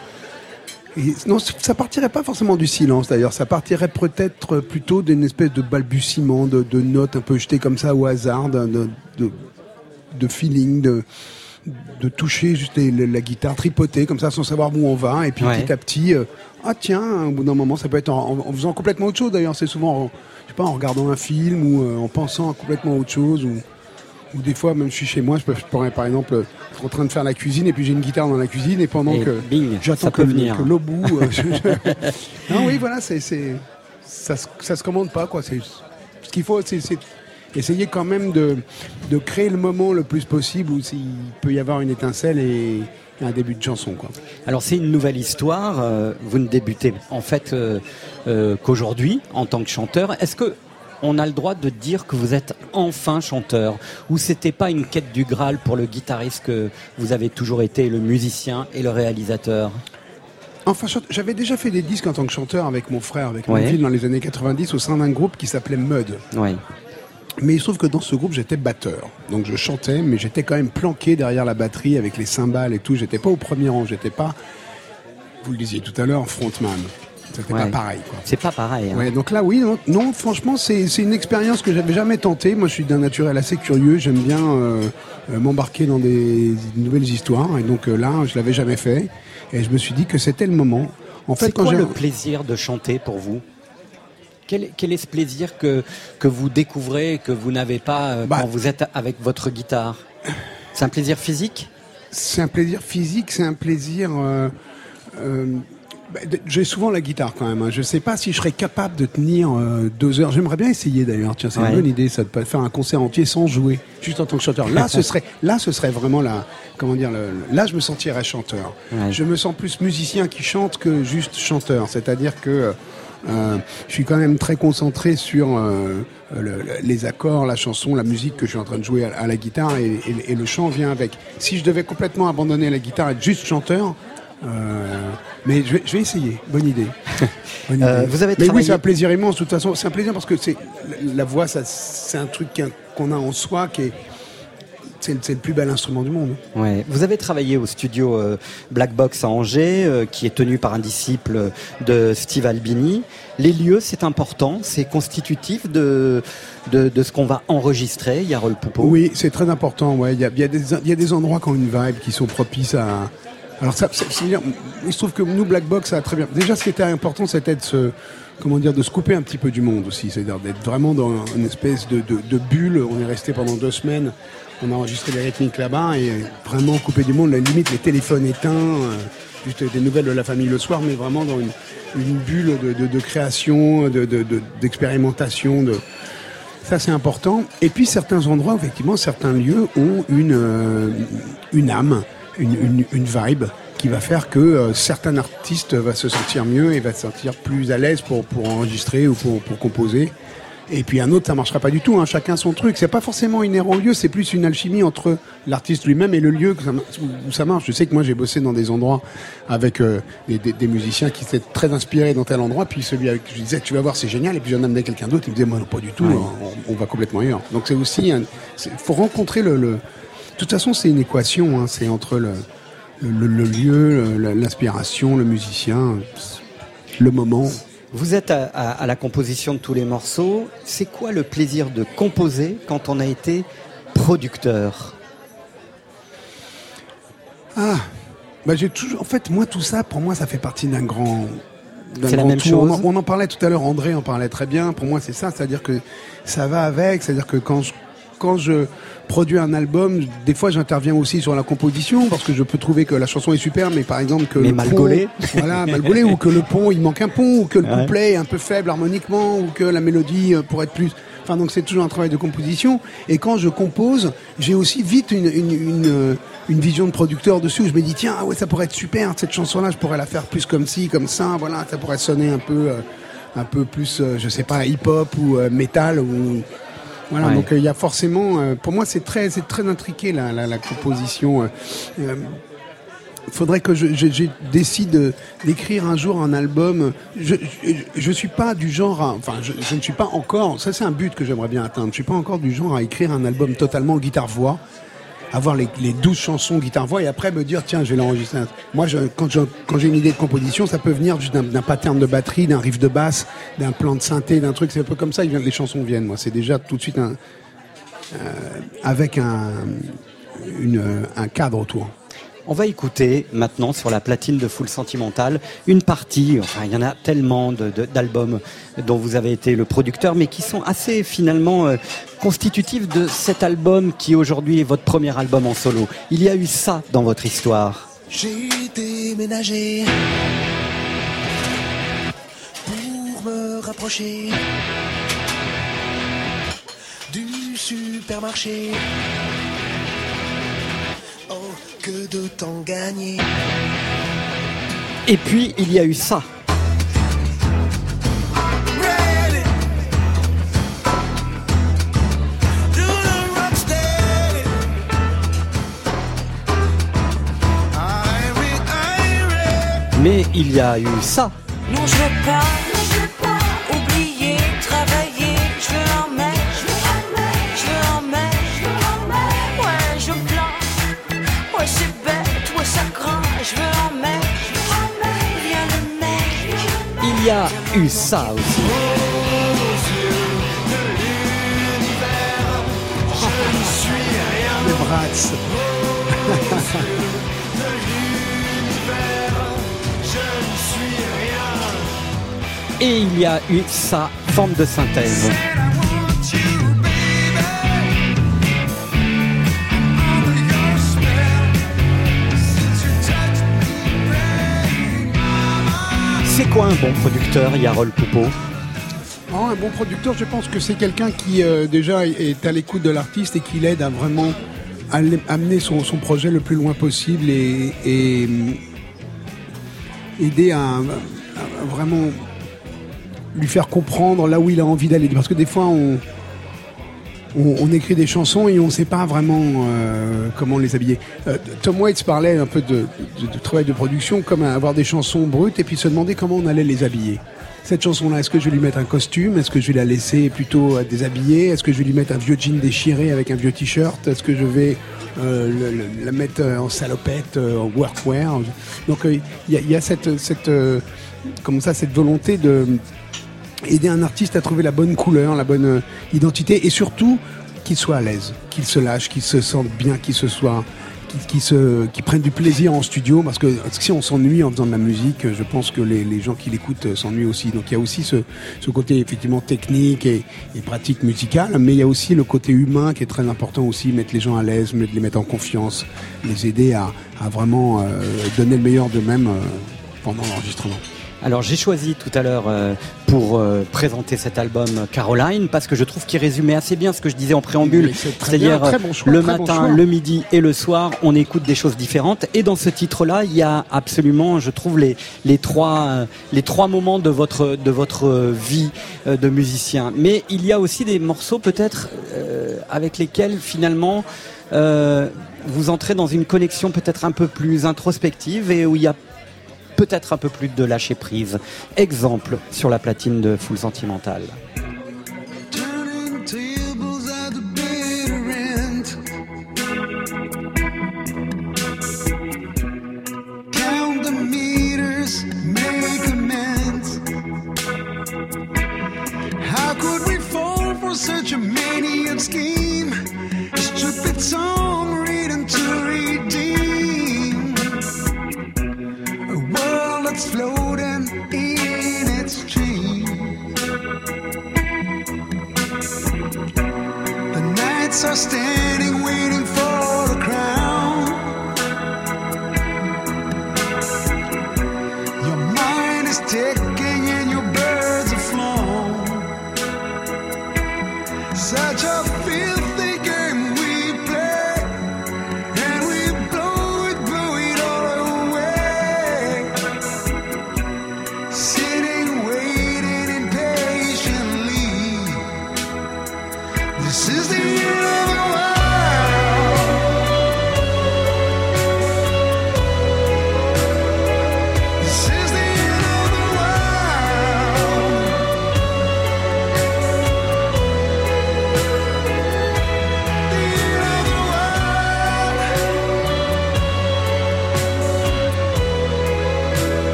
Et non, ça partirait pas forcément du silence d'ailleurs, ça partirait peut-être plutôt d'une espèce de balbutiement, de, de notes un peu jetées comme ça au hasard, de, de, de feeling, de, de toucher juste les- la, la guitare, tripoter comme ça sans savoir où on va, et puis Ouais. petit à petit, euh, ah tiens, au bout d'un moment, ça peut être en, en- en faisant complètement autre chose. D'ailleurs, c'est souvent, en, je sais pas, en regardant un film ou euh, en pensant à complètement autre chose ou ou des fois, même je suis chez moi, je, peux, je pourrais par exemple être en train de faire la cuisine et puis j'ai une guitare dans la cuisine et pendant Et que j'attends que, que l'eau bout. euh, je- je- [LAUGHS] non, oui, voilà, c'est, ça, ça se commande pas, quoi. C'est, ce qu'il faut, c'est essayer quand même de, de créer le moment le plus possible où il peut y avoir une étincelle et un début de chanson, quoi. Alors c'est une nouvelle histoire. euh, vous ne débutez en fait euh, euh, qu'aujourd'hui en tant que chanteur. Est-ce que on a le droit de dire que vous êtes enfin chanteur ou c'était pas une quête du Graal pour le guitariste que vous avez toujours été le musicien et le réalisateur? Enfin, j'avais déjà fait des disques en tant que chanteur avec mon frère, avec Ouais. mon fils dans les années 90 au sein d'un groupe qui s'appelait Mud. Mais il se trouve que dans ce groupe, j'étais batteur. Donc je chantais, mais j'étais quand même planqué derrière la batterie avec les cymbales et tout. J'étais pas au premier rang, j'étais pas, vous le disiez tout à l'heure, frontman. C'était Ouais. pas pareil. C'est pas pareil. hein. Ouais, donc là, oui, non, non, franchement, c'est c'est une expérience que j'avais jamais tentée. Moi, je suis d'un naturel assez curieux. J'aime bien euh, euh, m'embarquer dans des nouvelles histoires. Et donc euh, là, je l'avais jamais fait. Et je me suis dit que c'était le moment. En fait, C'est quand quoi le plaisir de chanter pour vous? Quel, quel est ce plaisir que, que vous découvrez, que vous n'avez pas euh, Bah. quand vous êtes avec votre guitare? C'est un plaisir physique? C'est un plaisir physique, c'est un plaisir. euh, euh, bah, J'ai souvent la guitare quand même. hein. Je sais pas si je serais capable de tenir euh, deux heures. J'aimerais bien essayer d'ailleurs. Tiens, c'est Ouais. une bonne idée, ça de pas faire un concert entier sans jouer, juste en tant que chanteur. Là, ce serait, là, ce serait vraiment la, comment dire, le- le- là, je me sentirais chanteur. Ouais. Je me sens plus musicien qui chante que juste chanteur. C'est-à-dire que euh, je suis quand même très concentré sur euh, le- le- les accords, la chanson, la musique que je suis en train de jouer à, à la guitare et, et- et le chant vient avec. Si je devais complètement abandonner la guitare et être juste chanteur, euh, mais je vais, je vais essayer. Bonne idée. [LAUGHS] Bonne Euh, idée. vous avez mais travaillé- oui, c'est un plaisir immense. De toute façon, c'est un plaisir parce que c'est la, voix, ça, c'est un truc qu'on a en soi qui est c'est le- plus bel instrument du monde. Ouais. Vous avez travaillé au studio euh, Black Box à Angers, euh, qui est tenu par un disciple de Steve Albini. Les lieux, c'est important, c'est constitutif de, de, de ce qu'on va enregistrer, Yarol Poupeau? Oui, c'est très important. Ouais, il y a, il y a des il y a des endroits qui ont une vibe qui sont propices à. Alors ça, il se trouve que nous Black Box ça a très bien. Déjà, ce qui était important, c'était de se comment dire de se couper un petit peu du monde aussi, c'est-à-dire d'être vraiment dans une espèce de, de, de bulle. On est resté pendant deux semaines. On a enregistré des rythmiques là-bas et vraiment coupé du monde. La limite, les téléphones éteints, euh, juste des nouvelles de la famille le soir, mais vraiment dans une, bulle de, de, de création, de, de, de- d'expérimentation, ça, c'est important. Et puis, certains endroits, effectivement, certains lieux ont une, euh, une âme, une, une, vibe qui va faire que euh, certains artistes va se sentir mieux et va se sentir plus à l'aise pour, pour enregistrer ou pour, pour composer. Et puis un autre, ça marchera pas du tout. Hein. Chacun son truc. C'est pas forcément inhérent au lieu. C'est plus une alchimie entre l'artiste lui-même et le lieu où ça marche. Je sais que moi, j'ai bossé dans des endroits avec euh, des, des- des musiciens qui étaient très inspirés dans tel endroit. Puis celui avec qui je disais, tu vas voir, c'est génial. Et puis j'en amenais quelqu'un d'autre. Il me disait, moi, non, pas du tout. Ouais. On, on va complètement ailleurs. Donc c'est aussi, il faut rencontrer le, le- De toute façon, c'est une équation. hein. C'est entre le, le, le- le lieu, l'inspiration, le musicien, le moment. Vous êtes à, à- à la composition de tous les morceaux. C'est quoi le plaisir de composer quand on a été producteur? Ah, bah j'ai toujours. En fait, moi, tout ça, pour moi, ça fait partie d'un grand. C'est la même tout. On en- chose On, en parlait tout à l'heure. André en parlait très bien. Pour moi, c'est ça. C'est-à-dire que ça va avec. C'est-à-dire que quand je, quand je produis un album, des fois, j'interviens aussi sur la composition parce que je peux trouver que la chanson est super, mais par exemple que Mais le mal pont- [LAUGHS] voilà, mal gaulé, ou que le pont, il manque un pont, ou que le Ouais. couplet est un peu faible harmoniquement, ou que la mélodie euh, pourrait être plus. Enfin, donc c'est toujours un travail de composition. Et quand je compose, j'ai aussi vite une, une, une, euh, une vision de producteur dessus où je me dis tiens, ah ouais, ça pourrait être super cette chanson-là, je pourrais la faire plus comme ci, comme ça. Voilà, ça pourrait sonner un peu, euh, un peu plus, je sais pas, hip-hop ou euh, metal ou voilà. Ouais. Donc euh, il y a forcément, euh, pour moi, c'est très, c'est très intriqué la, la, la composition. euh, il faudrait que je, je- je décide de- d'écrire un jour un album. Je, je, suis pas du genre à, enfin, je, je ne suis pas encore, ça c'est un but que j'aimerais bien atteindre. Je suis pas encore du genre à écrire un album totalement guitare-voix, avoir les, les 12 chansons guitare-voix et après me dire, tiens, je vais l'enregistrer. Moi, je, quand je- quand j'ai une idée de composition, ça peut venir d'un d'un pattern de batterie, d'un riff de basse, d'un plan de synthé, d'un truc. C'est un peu comme ça que les chansons viennent. Moi, c'est déjà tout de suite un, euh, avec un, une, un cadre autour. On va écouter maintenant sur la platine de Full Sentimental une partie, enfin il y en a tellement d'albums dont vous avez été le producteur, mais qui sont assez finalement euh, constitutifs de cet album qui aujourd'hui est votre premier album en solo. Il y a eu ça dans votre histoire. J'ai déménagé pour me rapprocher du supermarché. Que de temps gagné. Et puis il y a eu ça. Mais il y a eu ça. Non, je veux pas, Il y a eu ça aussi. Les Bratz. Et il y a eu ça, forme de synthèse. C'est quoi un bon producteur, Yarol Poupeau Oh, un bon producteur, je pense que c'est quelqu'un qui euh, déjà est à l'écoute de l'artiste et qui l'aide à vraiment amener son, projet le plus loin possible et, hum, aider à, à vraiment lui faire comprendre là où il a envie d'aller. Parce que des fois, on, on, écrit des chansons et on ne sait pas vraiment euh, comment les habiller. Euh, Tom Waits parlait un peu de, travail de production comme avoir des chansons brutes et puis se demander comment on allait les habiller. Cette chanson-là, est-ce que je vais lui mettre un costume? Est-ce que je vais la laisser plutôt euh, déshabillée Est-ce que je vais lui mettre un vieux jean déchiré avec un vieux t-shirt? Est-ce que je vais la mettre en salopette, en workwear? Donc il y, a- cette, cette volonté de aider un artiste à trouver la bonne couleur, la bonne euh, identité et surtout qu'il soit à l'aise, qu'il se lâche, qu'il se sente bien, qu'il se soit qu'il qu'il se du plaisir en studio parce que si on s'ennuie en faisant de la musique, je pense que les, gens qui l'écoutent euh, s'ennuient aussi. Donc il y a aussi ce, ce côté effectivement technique et, pratique musicale, mais il y a aussi le côté humain qui est très important aussi, mettre les gens à l'aise, les mettre en confiance, les aider à, vraiment euh, donner le meilleur d'eux-mêmes pendant l'enregistrement. Alors j'ai choisi tout à l'heure euh, pour euh, présenter cet album Caroline parce que je trouve qu'il résumait assez bien ce que je disais en préambule, c'est-à-dire euh, bon le bon matin, le midi et le soir, on écoute des choses différentes. Et dans ce titre-là, il y a absolument, je trouve, les, les trois euh, les trois moments de votre de votre vie euh, de musicien. Mais il y a aussi des morceaux peut-être euh, avec lesquels finalement euh, vous entrez dans une connexion peut-être un peu plus introspective et où il y a peut-être un peu plus de lâcher prise. Exemple sur la platine de Full Sentimental. Floating in its stream. The knights are standing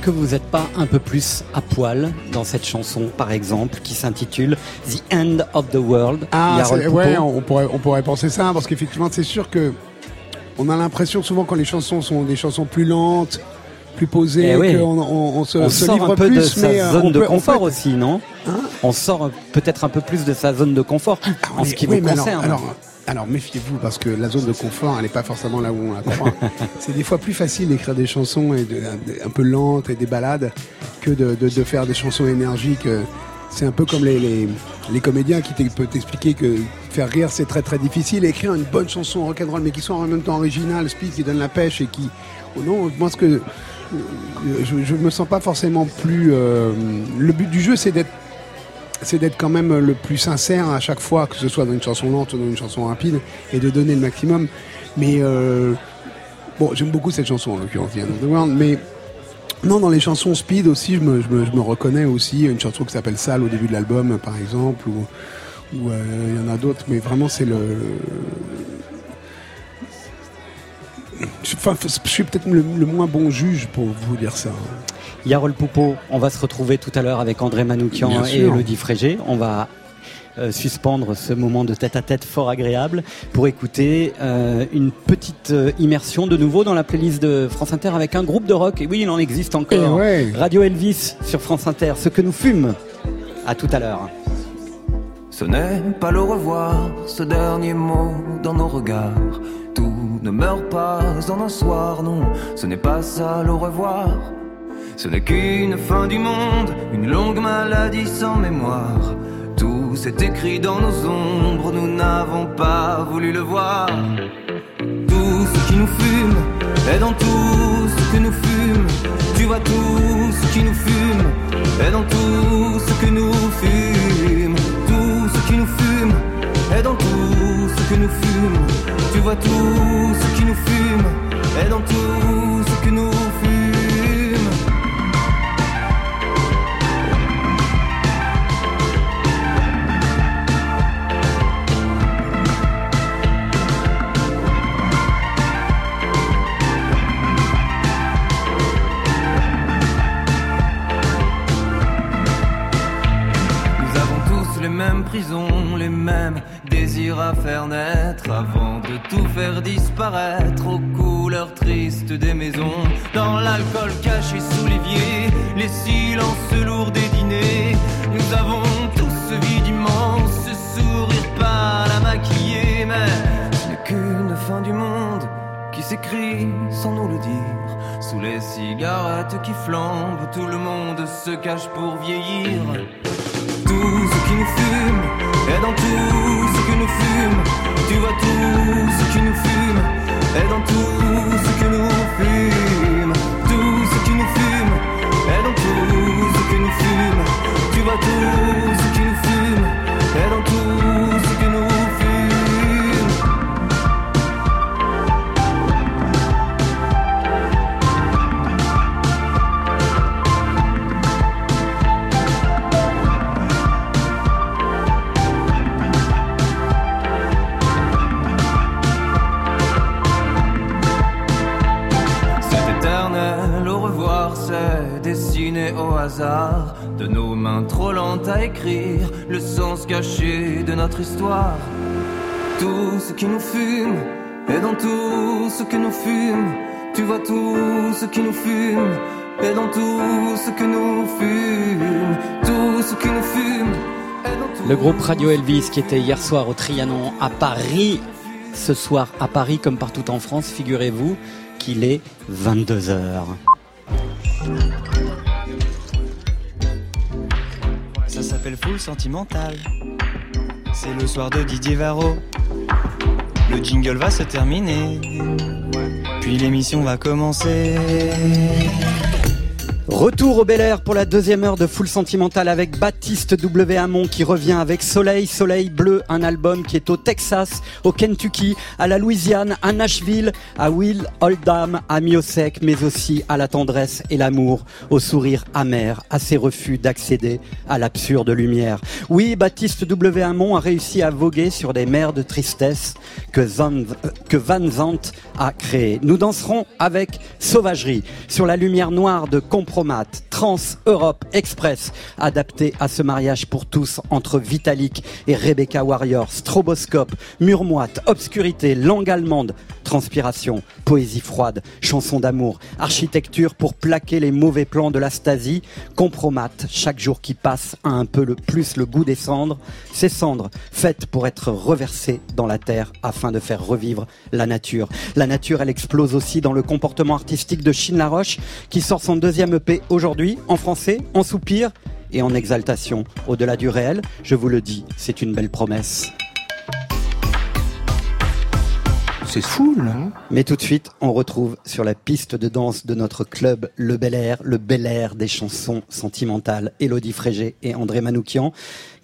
est-ce que vous n'êtes pas un peu plus à poil dans cette chanson, par exemple, qui s'intitule The End of the World? Ah, ouais, on pourrait, on pourrait penser ça, parce qu'effectivement, c'est sûr que on a l'impression souvent quand les chansons sont des chansons plus lentes, plus posées, Eh oui. qu'on on, on se, on se sort livre un peu plus, de sa euh, zone on de peut- confort peut- aussi, non? On sort euh, peut-être un peu plus de sa zone de confort en ce qui Oui, vous alors- concerne. Alors, alors, méfiez-vous parce que la zone de confort, elle n'est pas forcément là où on la croit. [LAUGHS] c'est des fois plus facile d'écrire des chansons et de- un peu lentes et des balades que de, de- de faire des chansons énergiques. euh, C'est un peu comme les, les, les comédiens qui peuvent t'expliquer que faire rire c'est très très difficile. Écrire une bonne chanson rock'n'roll mais qui soit en même temps originale, speed, qui donne la pêche et qui. Oh non, moi ce que. euh, Je, je me sens pas forcément plus. euh, le but du jeu c'est d'être c'est d'être quand même le plus sincère à chaque fois, que ce soit dans une chanson lente ou dans une chanson rapide, et de donner le maximum. Mais euh, bon, j'aime beaucoup cette chanson en l'occurrence, The End mais non, dans les chansons speed aussi, je me, je me, reconnais aussi. Une chanson qui s'appelle Sale au début de l'album, par exemple, ou euh, il y en a d'autres, mais vraiment c'est le. Enfin, je suis peut-être le moins bon juge pour vous dire ça. Yarol Poupeau, on va se retrouver tout à l'heure avec André Manoukian Bien et sûr. Elodie Frégé. On va euh, suspendre ce moment de tête-à-tête fort agréable pour écouter euh, une petite euh, immersion de nouveau dans la playlist de France Inter avec un groupe de rock. Et oui, il en existe encore. Ouais. Radio Elvis sur France Inter, ce que nous fume. À tout à l'heure. Ce n'est pas le revoir, ce dernier mot dans nos regards. Tout ne meurt pas en un soir, non, ce n'est pas ça le revoir. Ce n'est qu'une fin du monde, une longue maladie sans mémoire. Tout s'est écrit dans nos ombres, nous n'avons pas voulu le voir. Tout ce qui nous fume est dans tout ce que nous fume. Tu vois tout ce qui nous fume est dans tout ce que nous fume. Tout ce qui nous fume est dans tout ce que nous fume. Tu vois tout ce qui nous fume est dans tout mêmes prisons, les mêmes désirs à faire naître avant de tout faire disparaître aux couleurs tristes des maisons. Dans l'alcool caché sous l'évier, les silences lourds des dîners. Nous avons tous ce vide immense, ce sourire pâle à maquiller, mais ce n'est qu'une fin du monde qui s'écrit sans nous le dire. Sous les cigarettes qui flambent, tout le monde se cache pour vieillir. Tout ce qui nous fume est dans tout ce que nous fume. Tu vois tout ce qui nous fume est dans tout ce que nous fume. Tout ce qui nous fume est dans tout ce que nous fume. Tu vois tout ce qui nous fume est dans au hasard de nos mains trop lentes à écrire le sens caché de notre histoire. Tout ce qui nous fume est dans tout ce que nous fume. Tu vois tout ce qui nous fume est dans tout ce que nous fume. Tout ce qui nous fume Le groupe Radio Elvis qui était hier soir au Trianon à Paris. Ce soir à Paris comme partout en France, figurez-vous qu'il est 22h. C'est le soir de Didier Varro. Le jingle va se terminer. Puis l'émission va commencer. Retour au Bel Air pour la deuxième heure de Full Sentimental avec Baptiste W. Hamon qui revient avec Soleil, Soleil Bleu, un album qui est au Texas, au Kentucky, à la Louisiane, à Nashville, à Will Oldham, à Miosec, mais aussi à la tendresse et l'amour, au sourire amer, à ses refus d'accéder à l'absurde lumière. Oui, Baptiste W. Hamon a réussi à voguer sur des mers de tristesse que, que Van Zandt a créées. Nous danserons avec Sauvagerie sur la lumière noire de Compromat, Trans Europe Express, adapté à ce mariage pour tous entre Vitalik et Rebecca Warrior, Stroboscope, Mur moite, Obscurité, Langue allemande, Transpiration, Poésie froide, Chanson d'amour, Architecture pour plaquer les mauvais plans de la Stasi, Compromat, chaque jour qui passe a un peu le plus le goût des cendres, ces cendres faites pour être reversées dans la terre afin de faire revivre la nature. La nature, elle explose aussi dans le comportement artistique de Chine Laroche, qui sort son deuxième EP aujourd'hui, en français, en soupir et en exaltation. Au-delà du réel, je vous le dis, c'est une belle promesse. C'est fou, là. Mais tout de suite, on retrouve sur la piste de danse de notre club Le Bel Air, le Bel Air des chansons sentimentales, Elodie Frégé et André Manoukian,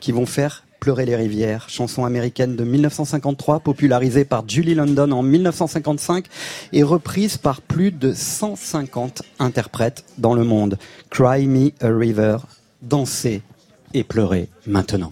qui vont faire Pleurer les rivières, chanson américaine de 1953, popularisée par Julie London en 1955 et reprise par plus de 150 interprètes dans le monde. Cry Me a River, dansez et pleurez maintenant.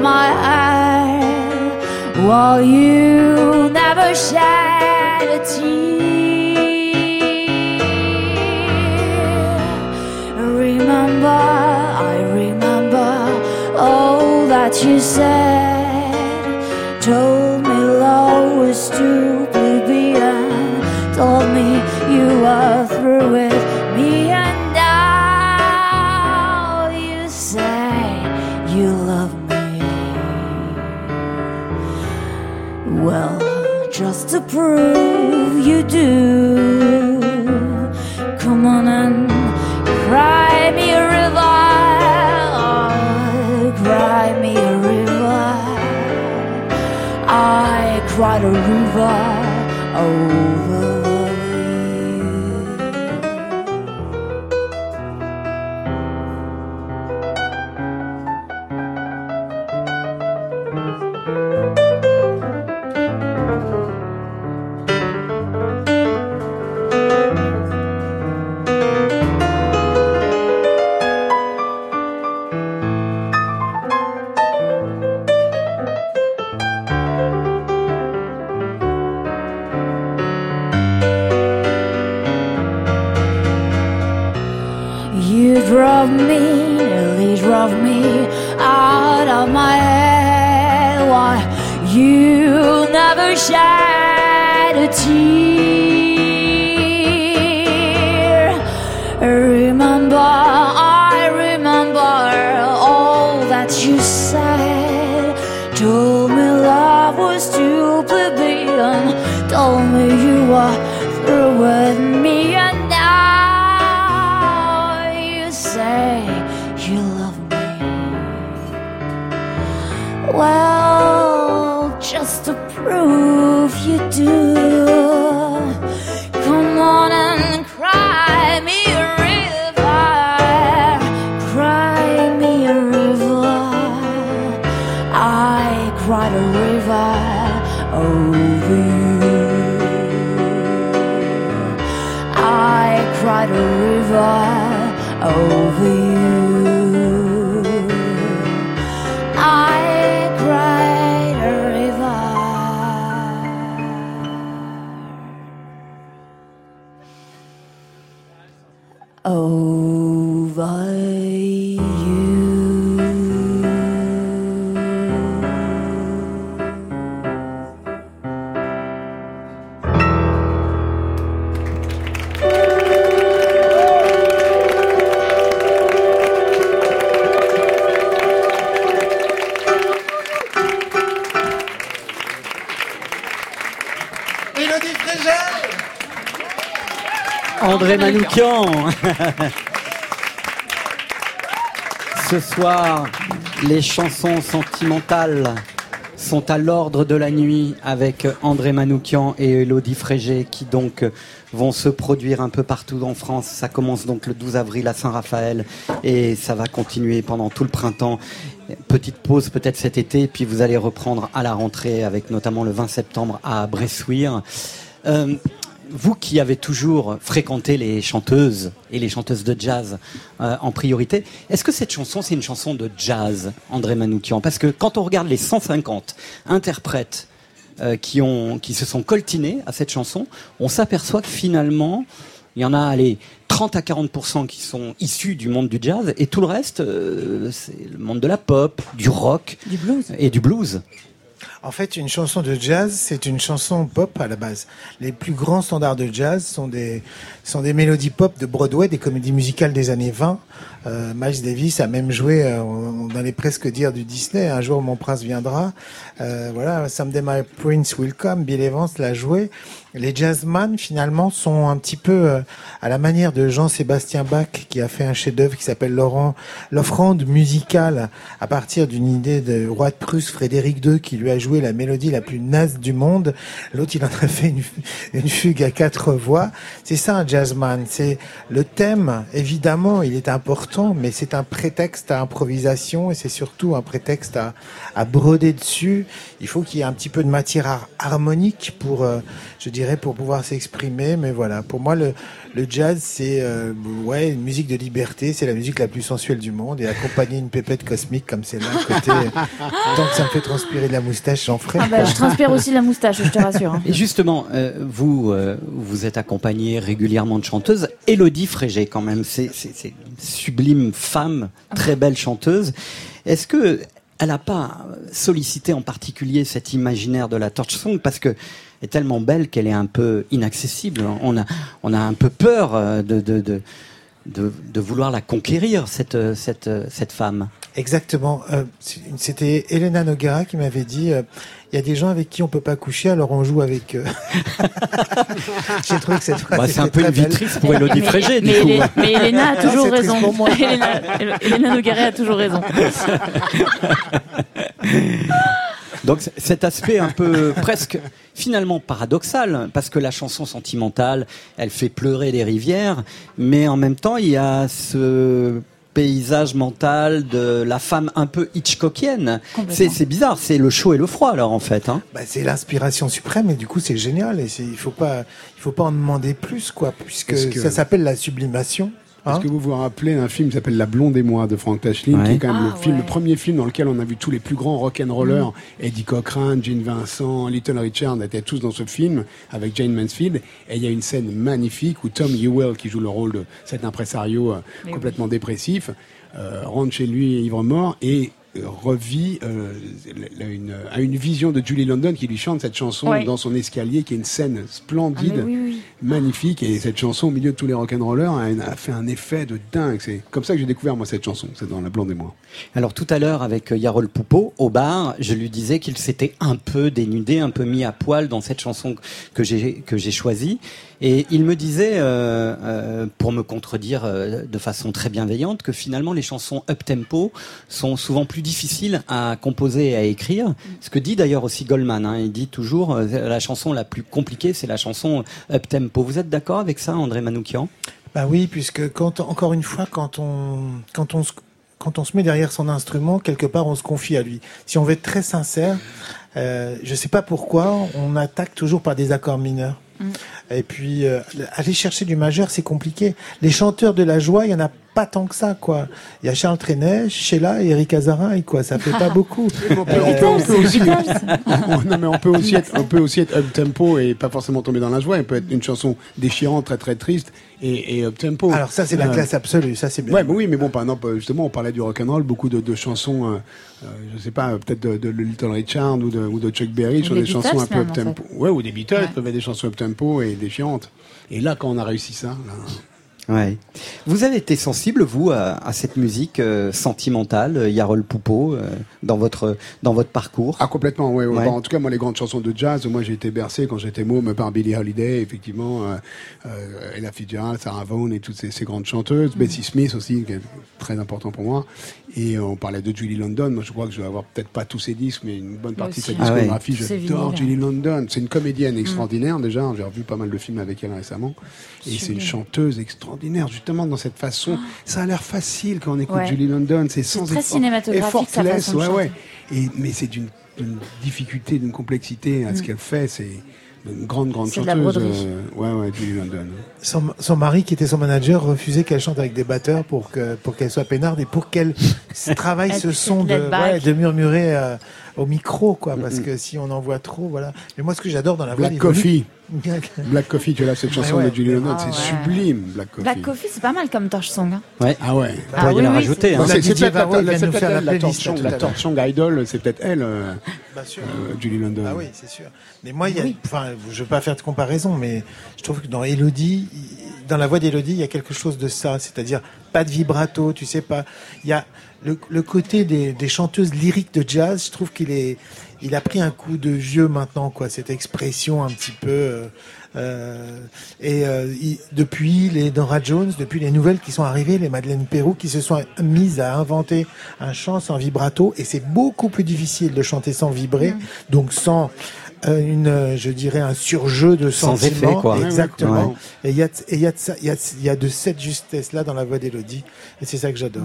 My head while you never shed a tear. Remember, I remember all that you said. Told me love was too plebeian. Told me you were through to prove you do, come on and cry me a river. Cry me a river. I cried a river Ce soir, les chansons sentimentales sont à l'ordre de la nuit avec André Manoukian et Elodie Frégé qui donc vont se produire un peu partout en France. Ça commence donc le 12 avril à Saint-Raphaël et ça va continuer pendant tout le printemps. Petite pause peut-être cet été, puis vous allez reprendre à la rentrée avec notamment le 20 septembre à Bressuire. Euh, vous qui avez toujours fréquenté les chanteuses et les chanteuses de jazz euh, en priorité, est-ce que cette chanson, c'est une chanson de jazz, André Manoukian? Parce que quand on regarde les 150 interprètes euh, qui, ont, qui se sont coltinés à cette chanson, on s'aperçoit que finalement, il y en a, allez, 30 à 40% qui sont issus du monde du jazz, et tout le reste, euh, c'est le monde de la pop, du rock Du blues. et du blues. En fait, une chanson de jazz, c'est une chanson pop à la base. Les plus grands standards de jazz sont des, sont des mélodies pop de Broadway, des comédies musicales des années 20. Euh, Miles Davis a même joué, euh, on, allait presque dire du Disney, un jour mon prince viendra. Euh, voilà, Someday My Prince Will Come, Bill Evans l'a joué. Les jazzman, finalement, sont un petit peu euh, à la manière de Jean-Sébastien Bach, qui a fait un chef-d'œuvre qui s'appelle Laurent, l'offrande musicale, à partir d'une idée de roi de Prusse, Frédéric II, qui lui a joué la mélodie la plus naze du monde. L'autre, il en a fait une, fugue à quatre voix. C'est ça un jazzman. C'est le thème, évidemment, il est important, mais c'est un prétexte à improvisation et c'est surtout un prétexte à, broder dessus. Il faut qu'il y ait un petit peu de matière har- harmonique pour, euh, je dirais, pour pouvoir s'exprimer. Mais voilà, pour moi, le, le jazz, c'est euh, ouais, une musique de liberté. C'est la musique la plus sensuelle du monde. Et accompagner une pépette cosmique comme celle-là à côté, [LAUGHS] tant que ça me fait transpirer de la moustache, j'en ferai. Ah bah, je transpire aussi la moustache, je te rassure. hein. Et justement, euh, vous, euh, vous êtes accompagné régulièrement de chanteuses. Élodie Frégé, quand même, c'est c'est- c'est une sublime femme, très belle chanteuse. Est-ce que elle n'a pas sollicité en particulier cet imaginaire de la torch song? Parce que est tellement belle qu'elle est un peu inaccessible. On a, on a un peu peur euh, de, de, de, de, de vouloir la conquérir cette, euh, cette, euh, cette femme. Exactement. Euh, C'était Elena Noguera qui m'avait dit euh, il y a des gens avec qui on peut pas coucher, alors on joue avec eux. [LAUGHS] J'ai trouvé que cette phrase Bah, c'est un peu une belle. vitrice pour Élodie Frégé, du mais, coup. Elena- mais Elena a Non, toujours triste raison. pour moi. Elena, Elena Nogueret a toujours raison. [LAUGHS] Donc cet aspect un peu presque finalement paradoxal, parce que la chanson sentimentale, elle fait pleurer les rivières, mais en même temps il y a ce paysage mental de la femme un peu Hitchcockienne. C'est bizarre, c'est le chaud et le froid alors en fait. Hein. Bah, c'est l'inspiration suprême et du coup c'est génial et il faut pas il faut pas en demander plus quoi puisque que- ça s'appelle la sublimation. Est-ce hein. que vous vous rappelez d'un film qui s'appelle La Blonde et moi de Frank Tashlin, qui est quand même Ah, le, film, ouais. le premier film dans lequel on a vu tous les plus grands rock'n'rollers, Mhm. Eddie Cochran, Gene Vincent, Little Richard, étaient tous dans ce film avec Jane Mansfield. Et il y a une scène magnifique où Tom Ewell, qui joue le rôle de cet impresario euh, complètement dépressif, euh, rentre chez lui ivre mort et euh, revit euh, une, a une vision de Julie London qui lui chante cette chanson Ouais. dans son escalier, qui est une scène splendide Ah, oui, oui. Magnifique et cette chanson au milieu de tous les rock'n'rollers a, fait un effet de dingue. C'est comme ça que j'ai découvert moi cette chanson, c'est dans La Blonde et moi. Alors tout à l'heure avec euh, Yarol Poupeau au bar, je lui disais qu'il s'était un peu dénudé, un peu mis à poil dans cette chanson que j'ai choisie Et il me disait, euh, euh, pour me contredire de façon très bienveillante, que finalement les chansons up-tempo sont souvent plus difficiles à composer et à écrire. Ce que dit d'ailleurs aussi Goldman. hein. il dit toujours, la chanson la plus compliquée, c'est la chanson Vous êtes d'accord avec ça, André Manoukian? Bah oui, puisque quand encore une fois, quand on quand on se quand on se met derrière son instrument, quelque part, on se confie à lui. Si on veut être très sincère, euh, je sais pas pourquoi, on attaque toujours par des accords mineurs. Et puis, euh, aller chercher du majeur, c'est compliqué. Les chanteurs de la joie, il y en a pas tant que ça, quoi. Il y a Charles Trenet, Sheila et Eric Azaray, quoi. Ça fait pas beaucoup. [LAUGHS] On peut, on peut- on peut aussi, [LAUGHS] [LAUGHS] non, mais on peut aussi être, on peut aussi être up tempo et pas forcément tomber dans la joie. Il peut être une chanson déchirante, très très triste et, et up tempo. Alors ça, c'est la Euh, classe absolue. Ça, c'est bien. Ouais, mais oui, mais bon, par exemple, justement, on parlait du rock and roll, beaucoup de, de chansons, euh, euh, je sais pas, peut-être de, de Little Richard ou de, ou de Chuck Berry sur des des chansons Beatles un peu up en tempo. Ouais, ou des Beatles peuvent être des chansons up tempo et déchirantes. Et là, quand on a réussi ça, là, Ouais. Vous avez été sensible, vous, à, à cette musique euh, sentimentale, euh, Yarol Poupeau, euh, dans votre dans votre parcours? Ah complètement, oui. Ouais. en tout cas, moi, les grandes chansons de jazz, moi, j'ai été bercé quand j'étais môme par Billie Holiday, effectivement, euh, euh, Ella Fitzgerald, Sarah Vaughan et toutes ces, ces grandes chanteuses, Mm. Bessie Smith aussi, qui est très important pour moi. Et on parlait de Julie London. Moi, je crois que je vais avoir peut-être pas tous ses disques, mais une bonne partie de sa. Ah ouais. discographie. J'adore. Julie London. C'est une comédienne Mm. extraordinaire déjà. J'ai revu pas mal de films avec elle récemment. Et c'est une chanteuse extraordinaire, justement dans cette façon. Ça a l'air facile quand on écoute Ouais. Julie London. C'est sans très effort- cinématographique, sa façon ouais, chanter. ouais. Et, mais c'est d'une difficulté, d'une complexité à ce Mm. qu'elle fait. C'est une grande, grande C'est de la chanteuse. euh, ouais, ouais, Julie London. Son, son mari, qui était son manager, refusait qu'elle chante avec des batteurs pour que pour qu'elle soit peinarde et pour qu'elle [LAUGHS] travaille ce son ouais, de murmurer euh, au micro, quoi. Parce que si on en voit trop, voilà. Mais moi, ce que j'adore dans la voix Black Coffee. [LAUGHS] Black Coffee, tu as là cette chanson Ouais, ouais. de Julie London. Ah c'est ouais. sublime, Black Coffee. Black Coffee, c'est pas mal comme torche song. hein. Ouais. Ah ouais. Ah Pourriez oui, oui, rajouter, c'est- hein. C'est peut-être la, la, la, l'heure. torsion Idol, c'est peut-être elle, euh, sûr. euh, Julie London. Ah oui, c'est sûr. Mais moi, il y a, enfin, je veux pas faire de comparaison, mais je trouve que dans Elodie, dans la voix d'Elodie, il y a quelque chose de ça, c'est-à-dire pas de vibrato, tu sais pas. Il y a le, le côté des, des chanteuses lyriques de jazz. Je trouve qu'il est, il a pris un coup de vieux maintenant, quoi. Cette expression un petit peu. euh, euh, et euh, il- depuis les Dora Jones, depuis les nouvelles qui sont arrivées, les Madeleine Perrou qui se sont mises à inventer un chant sans vibrato, et c'est beaucoup plus difficile de chanter sans vibrer, donc sans une, euh, je dirais, un surjeu de Sans sentiments. effet, quoi. Exactement. Ouais. Et il y a, de- et il y a de ça, il y a, de- il y a de cette justesse là dans la voix d'Elodie, et c'est ça que j'adore.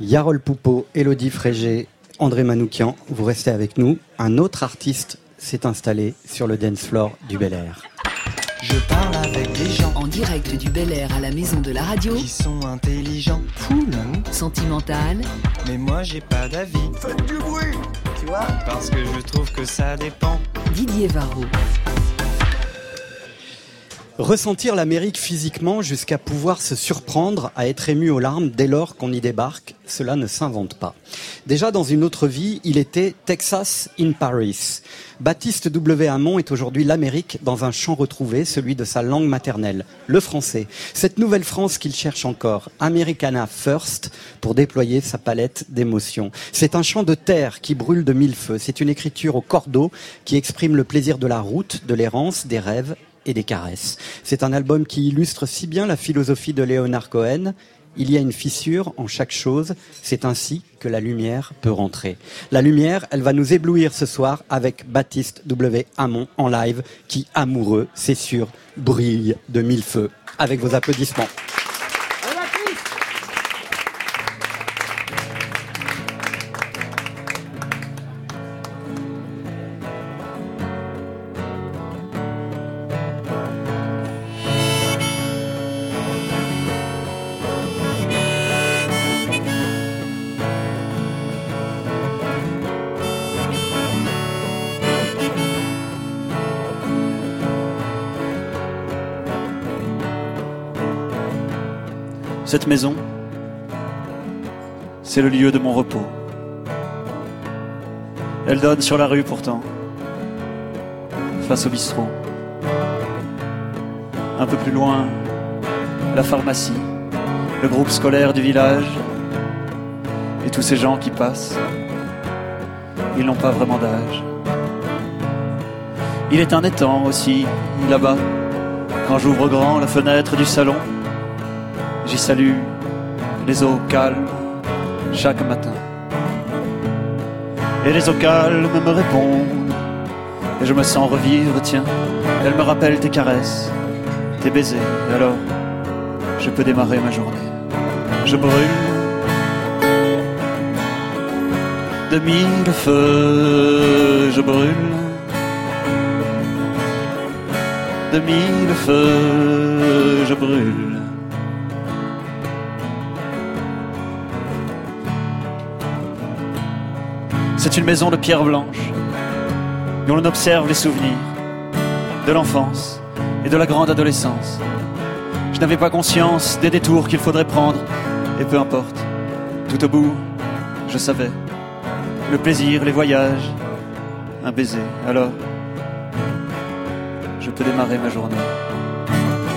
Yarol Poupeau, Elodie Frégé, André Manoukian, vous restez avec nous. Un autre artiste s'est installé sur le dance floor du Bel Air. Je parle avec des gens En direct du Bel Air à la maison de la radio. qui sont intelligents. Sentimental. Mais moi j'ai pas d'avis. Faites du bruit Parce que je trouve que ça dépend. Didier Varro. Ressentir l'Amérique physiquement jusqu'à pouvoir se surprendre à être ému aux larmes dès lors qu'on y débarque, cela ne s'invente pas. Déjà dans une autre vie, il était Texas in Paris. Baptiste W. Hamon est aujourd'hui l'Amérique dans un champ retrouvé, celui de sa langue maternelle, le français. Cette nouvelle France qu'il cherche encore, Americana First, pour déployer sa palette d'émotions. C'est un champ de terre qui brûle de mille feux. C'est une écriture au cordeau qui exprime le plaisir de la route, de l'errance, des rêves et des caresses. C'est un album qui illustre si bien la philosophie de Léonard Cohen. Il y a une fissure en chaque chose, c'est ainsi que la lumière peut rentrer. La lumière, elle va nous éblouir ce soir avec Baptiste W. Hamon en live, qui, amoureux, c'est sûr, brille de mille feux. Avec vos applaudissements. C'est le lieu de mon repos. Elle donne sur la rue pourtant, face au bistrot. Un peu plus loin, la pharmacie, le groupe scolaire du village et tous ces gens qui passent. Ils n'ont pas vraiment d'âge. Il est un étang aussi, là-bas, Quand j'ouvre grand la fenêtre du salon, j'y salue les eaux calmes chaque matin. Et les eaux calmes me répondent, et je me sens revivre, tiens, elles me rappellent tes caresses, tes baisers, et alors je peux démarrer ma journée. Je brûle de mille feux, je brûle de mille feux, je brûle. Une maison de pierre blanche, où l'on observe les souvenirs de l'enfance et de la grande adolescence. Je n'avais pas conscience des détours qu'il faudrait prendre, et peu importe, tout au bout, je savais. Le plaisir, les voyages, un baiser. Alors, je peux démarrer ma journée.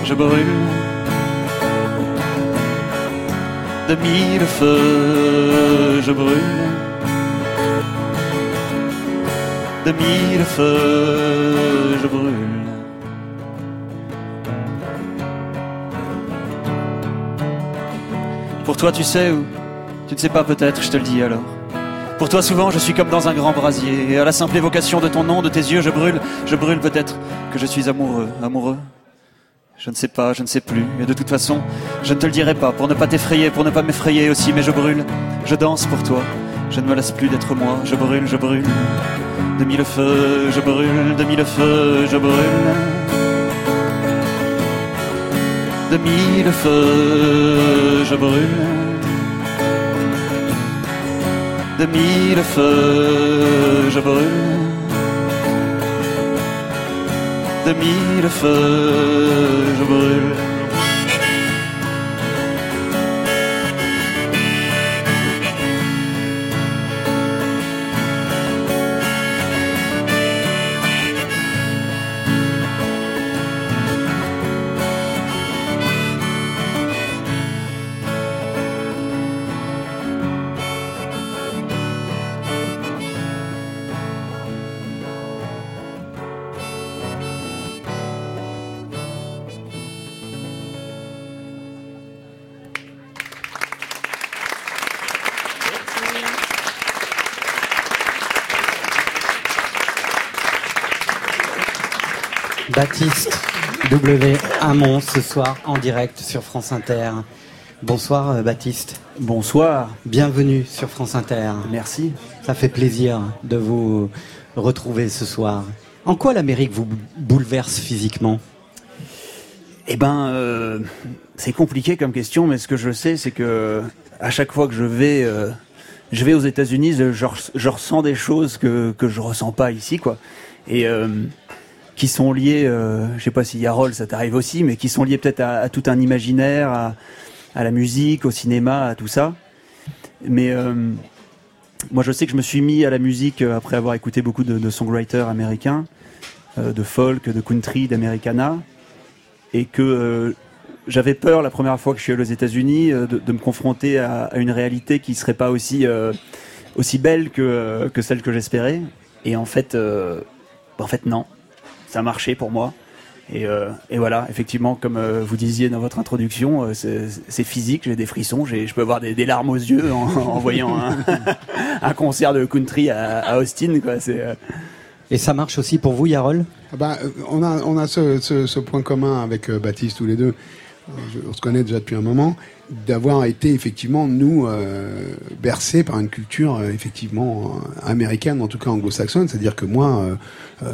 Je brûle de mille feux, je brûle je brûle. Pour toi, tu sais ou tu ne sais pas peut-être, je te le dis alors. Pour toi, souvent, je suis comme dans un grand brasier, et à la simple évocation de ton nom, de tes yeux, je brûle, je brûle peut-être que je suis amoureux, amoureux. Je ne sais pas, je ne sais plus, et de toute façon, je ne te le dirai pas, pour ne pas t'effrayer, pour ne pas m'effrayer aussi, mais je brûle, je danse pour toi, je ne me lasse plus d'être moi, je brûle, je brûle, de mille feux, je brûle, de mille feux, je brûle, de mille feux, je brûle, de mille feux, je brûle, de mille feux, je brûle. W. Hamon ce soir en direct sur France Inter. Bonsoir euh, Baptiste. Bonsoir. Bienvenue sur France Inter. Merci. Ça fait plaisir de vous retrouver ce soir. En quoi l'Amérique vous bouleverse physiquement? Eh ben, euh, c'est compliqué comme question, mais ce que je sais, c'est que à chaque fois que je vais, euh, je vais aux États-Unis, je, je res- je ressens des choses que que je ressens pas ici, quoi. Et euh, qui sont liées, euh, je sais pas si Yarol, ça t'arrive aussi, mais qui sont liées peut-être à, tout un imaginaire, à, la musique, au cinéma, à tout ça. Mais euh, moi, je sais que je me suis mis à la musique euh, après avoir écouté beaucoup de, songwriters américains, euh, de folk, de country, d'Americana, et que j'avais peur la première fois que je suis allé aux États-Unis de, me confronter à, une réalité qui serait pas aussi belle que que celle que j'espérais. Et en fait, euh, en fait non, ça a marché pour moi. Et, euh, et voilà, effectivement, comme euh, vous disiez dans votre introduction, euh, c'est physique, j'ai des frissons, j'ai- je peux avoir des, des larmes aux yeux en, [LAUGHS] en voyant un, [LAUGHS] un concert de country à, à Austin. Quoi. C'est, euh, Et ça marche aussi pour vous, Yarol? Ah bah, on a, on a ce, ce- ce point commun avec euh, Baptiste tous les deux. Je- on se connaît déjà depuis un moment, d'avoir été effectivement nous euh, bercés par une culture euh, effectivement américaine, en tout cas anglo-saxonne. C'est-à-dire que moi, euh, euh,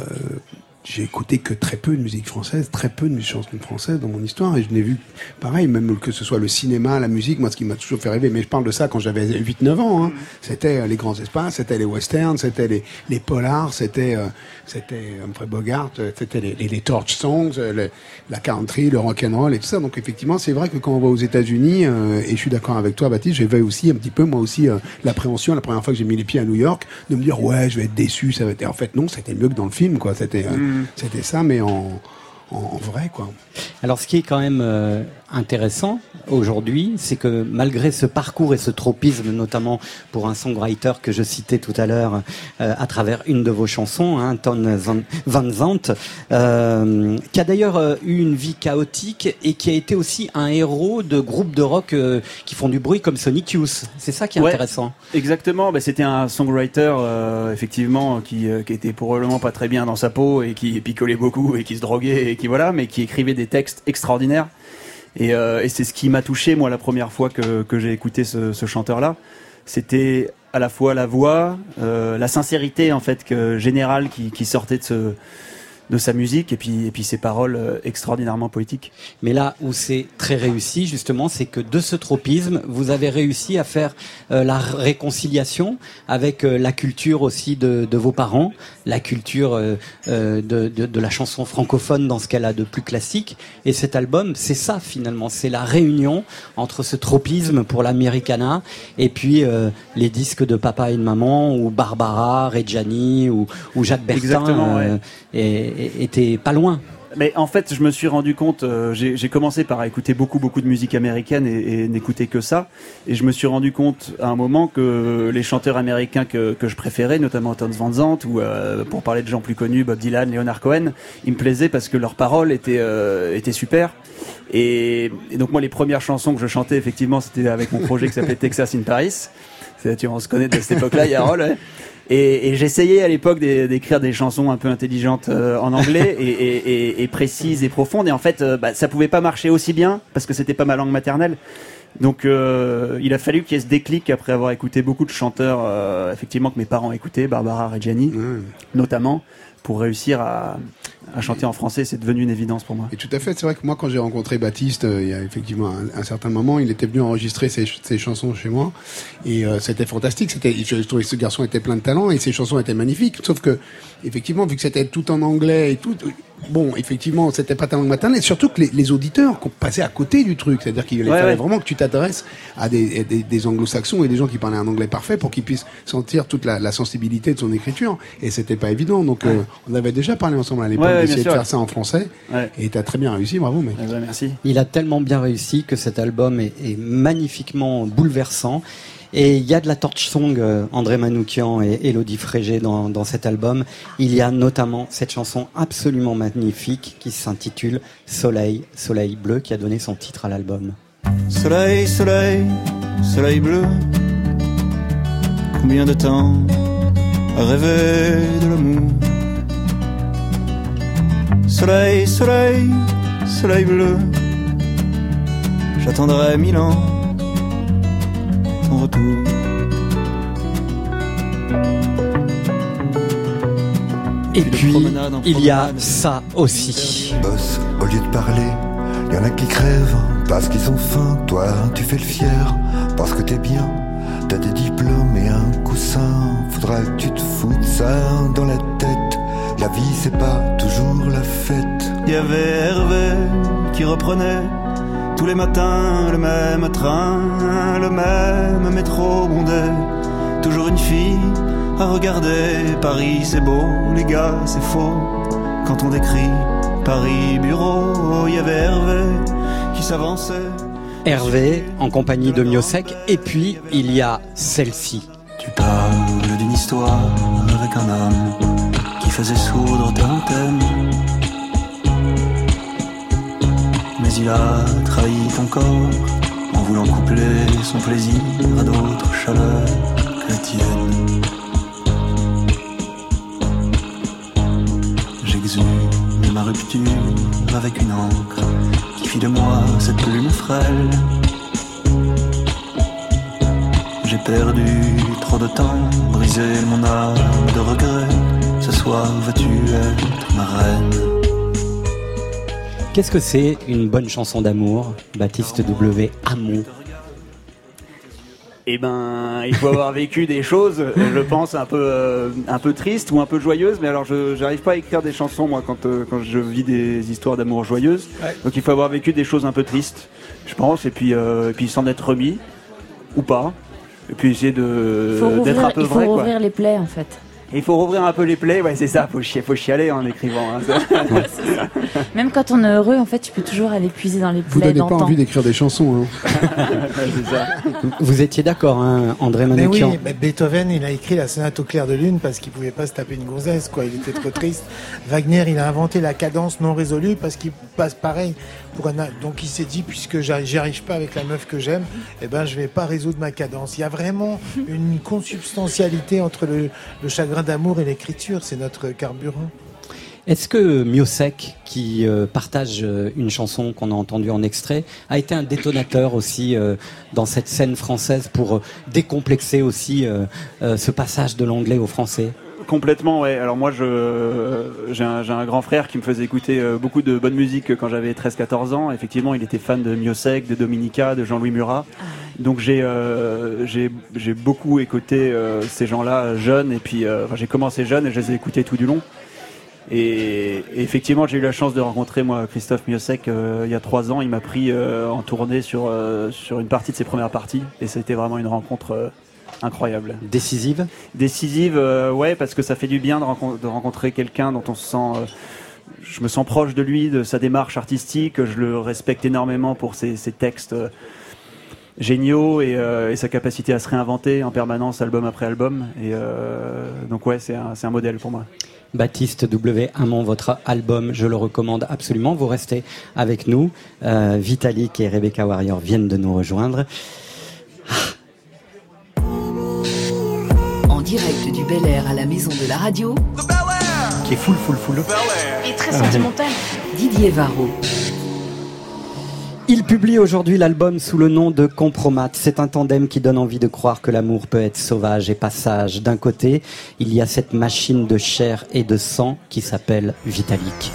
j'ai écouté que très peu de musique française, très peu de musique chansons françaises dans mon histoire, et je n'ai vu, pareil, même que ce soit le cinéma, la musique, moi ce qui m'a toujours fait rêver, mais je parle de ça quand j'avais 8-9 ans, hein. c'était euh, les grands espaces, c'était les westerns, c'était les, les polars, c'était euh, c'était Humphrey Bogart, euh, c'était les, les, les torch songs, euh, le- la country, le rock and roll et tout ça. Donc effectivement, c'est vrai que quand on va aux États-Unis, euh, et je suis d'accord avec toi, Baptiste, j'avais aussi un petit peu moi aussi euh, l'appréhension la première fois que j'ai mis les pieds à New York, de me dire ouais, je vais être déçu, ça va être. En fait, non, c'était mieux que dans le film, quoi. C'était euh, Mhm. c'était ça, mais en en, en vrai, quoi. Alors, ce qui est quand même euh, intéressant aujourd'hui, c'est que malgré ce parcours et ce tropisme, notamment pour un songwriter que je citais tout à l'heure euh, à travers une de vos chansons, hein, Ton Van- Van Zandt, euh, qui a d'ailleurs eu une vie chaotique et qui a été aussi un héros de groupes de rock euh, qui font du bruit comme Sonic Youth. C'est ça qui est Ouais, intéressant. Exactement, bah, c'était un songwriter euh, effectivement qui, euh, qui était probablement pas très bien dans sa peau et qui picolait beaucoup et qui se droguait et qui voilà, mais qui écrivait des textes extraordinaires. Et, euh, et c'est ce qui m'a touché moi la première fois que, j'ai écouté ce, ce chanteur-là. C'était à la fois la voix, euh, la sincérité en fait que, générale qui, qui sortait de, ce, de sa musique et puis, et puis ses paroles euh, extraordinairement poétiques. Mais là où c'est très réussi, justement, c'est que de ce tropisme, vous avez réussi à faire euh, la réconciliation avec euh, la culture aussi de, de vos parents, la culture euh, euh, de, de, de la chanson francophone dans ce qu'elle a de plus classique. Et cet album, c'est ça finalement, c'est la réunion entre ce tropisme pour l'Americana et puis euh, les disques de papa et de maman, ou Barbara, Reggiani, ou, ou Jacques Bertin Exactement, ouais. et- étaient pas loin. Mais en fait, je me suis rendu compte, euh, j'ai commencé par écouter beaucoup, beaucoup de musique américaine et, et n'écouter que ça. Et je me suis rendu compte à un moment que les chanteurs américains que, que je préférais, notamment Tons Van Zandt, ou euh, pour parler de gens plus connus, Bob Dylan, Leonard Cohen, ils me plaisaient parce que leurs paroles étaient, euh, étaient super. Et, donc moi, les premières chansons que je chantais, effectivement, c'était avec mon projet qui s'appelait Texas in Paris. Tu on se connaît de cette époque-là, Yarol. ouais. Et, et j'essayais à l'époque d'é- d'écrire des chansons un peu intelligentes euh, en anglais et, et- et- précises et profondes. Et en fait, euh, bah, ça pouvait pas marcher aussi bien parce que c'était pas ma langue maternelle. Donc, euh, il a fallu qu'il y ait ce déclic après avoir écouté beaucoup de chanteurs, euh, effectivement que mes parents écoutaient, Barbara Reggiani, notamment, pour réussir à, chanter en français. C'est devenu une évidence pour moi. Et tout à fait, c'est vrai que moi, quand j'ai rencontré Baptiste, euh, il y a effectivement un, un certain moment, il était venu enregistrer ses, chansons chez moi, et euh, c'était fantastique. C'était, je, trouvais que ce garçon était plein de talent et ses chansons étaient magnifiques. Sauf que, effectivement, vu que c'était tout en anglais et tout, bon, effectivement, c'était pas ta langue maternelle. Et surtout que les, les auditeurs qu'on passait à côté du truc, c'est-à-dire qu'il Ouais, fallait ouais. vraiment que tu t'adresses à des, à des, des anglo-saxons et des gens qui parlaient un anglais parfait pour qu'ils puissent sentir toute la, la sensibilité de son écriture. Et c'était pas évident. Donc, euh, on avait déjà parlé ensemble à l'époque d'essayer de faire ça en français. Et t'as très bien réussi, bravo, mec. merci. Il a tellement bien réussi que cet album est, est magnifiquement bouleversant. Et il y a de la torch song, euh, André Manoukian et Elodie Frégé dans, dans cet album. Il y a notamment cette chanson absolument magnifique qui s'intitule Soleil, Soleil bleu, qui a donné son titre à l'album. Soleil, soleil, soleil bleu. Combien de temps à rêver de l'amour? Soleil, soleil, soleil bleu. J'attendrai mille ans ton retour. Et puis, il y a ça aussi. Boss, au lieu de parler, y en a qui crèvent parce qu'ils ont faim. Toi, tu fais le fier parce que t'es bien. T'as des diplômes et un coussin. Faudra que tu te foutes ça dans la tête. La vie, c'est pas toujours la fête. Il y avait Hervé qui reprenait tous les matins le même train, le même métro bondé. Toujours une fille à regarder. Paris c'est beau, les gars c'est faux. Quand on décrit Paris bureau, il y avait Hervé qui s'avançait. Hervé en compagnie de Miosek. Et puis, il y a celle-ci. Tu parles d'une histoire avec un homme qui faisait soudre tes antennes. Mais il a trahi ton corps en voulant coupler son plaisir à d'autres chaleurs tienne. J'exhume ma rupture avec une encre qui fit de moi cette plume frêle. J'ai perdu trop de temps, brisé mon âme de regret. Ce soir, vas-tu être ma reine? Qu'est-ce que c'est une bonne chanson d'amour Baptiste W. Amour. Eh ben, il faut avoir vécu des choses, je pense, un peu, euh, un peu tristes ou un peu joyeuses. Mais alors, je j'arrive pas à écrire des chansons, moi, quand, euh, quand je vis des histoires d'amour joyeuses. Donc, il faut avoir vécu des choses un peu tristes, je pense, et puis, euh, et puis s'en être remis, ou pas. Et puis essayer de d'être un peu il faut vrai, quoi. les plaies en fait. Il faut rouvrir un peu les plaies, ouais, c'est ça, faut, chier, faut chialer en écrivant. hein, [LAUGHS] ça. Même quand on est heureux, en fait, tu peux toujours aller puiser dans les Vous plaies donnez pas d'antan. envie d'écrire des chansons. Hein. [LAUGHS] ça. Vous étiez d'accord, hein, André Mais oui, Manoukian mais Beethoven, il a écrit la sonate au clair de lune parce qu'il pouvait pas se taper une gonzesse, quoi. Il était trop triste. Wagner, il a inventé la cadence non résolue parce qu'il passe pareil. Pour un, donc il s'est dit, puisque j'y arrive pas avec la meuf que j'aime, eh ben, je vais pas résoudre ma cadence. Il y a vraiment une consubstantialité entre le, chagrin d'amour et l'écriture. C'est notre carburant. Est-ce que Miosek, qui euh, partage euh, une chanson qu'on a entendue en extrait, a été un détonateur aussi euh, dans cette scène française pour décomplexer aussi ce passage de l'anglais au français? Complètement, ouais. Alors moi, je j'ai un, j'ai un grand frère qui me faisait écouter euh, beaucoup de bonne musique quand j'avais 13-14 ans. Effectivement, il était fan de Miosek, de Dominica, de Jean-Louis Murat. Donc j'ai euh, j'ai j'ai beaucoup écouté euh, ces gens-là jeunes et puis euh, enfin, j'ai commencé jeune et je les ai écoutés tout du long. Et, et effectivement, j'ai eu la chance de rencontrer moi Christophe Miosek il y a trois ans. Il m'a pris en tournée sur sur une partie de ses premières parties et c'était vraiment une rencontre incroyable. Décisive Décisive, euh, ouais, parce que ça fait du bien de, rencon- de rencontrer quelqu'un dont on se sent. euh, je me sens proche de lui, de sa démarche artistique. Je le respecte énormément pour ses, ses textes euh, géniaux et, et sa capacité à se réinventer en permanence, album après album. Et donc ouais, c'est un, modèle pour moi. Baptiste W. Amont, votre album, je le recommande absolument. Vous restez avec nous. Euh, Vitalik et Rebecca Warrior viennent de nous rejoindre. Direct du Bel Air à la maison de la radio, Qui est full, full, full. Et très sentimental. Didier Varro. Il publie aujourd'hui l'album sous le nom de Compromat. C'est un tandem qui donne envie de croire que l'amour peut être sauvage et passage. D'un côté, il y a cette machine de chair et de sang qui s'appelle Vitalik.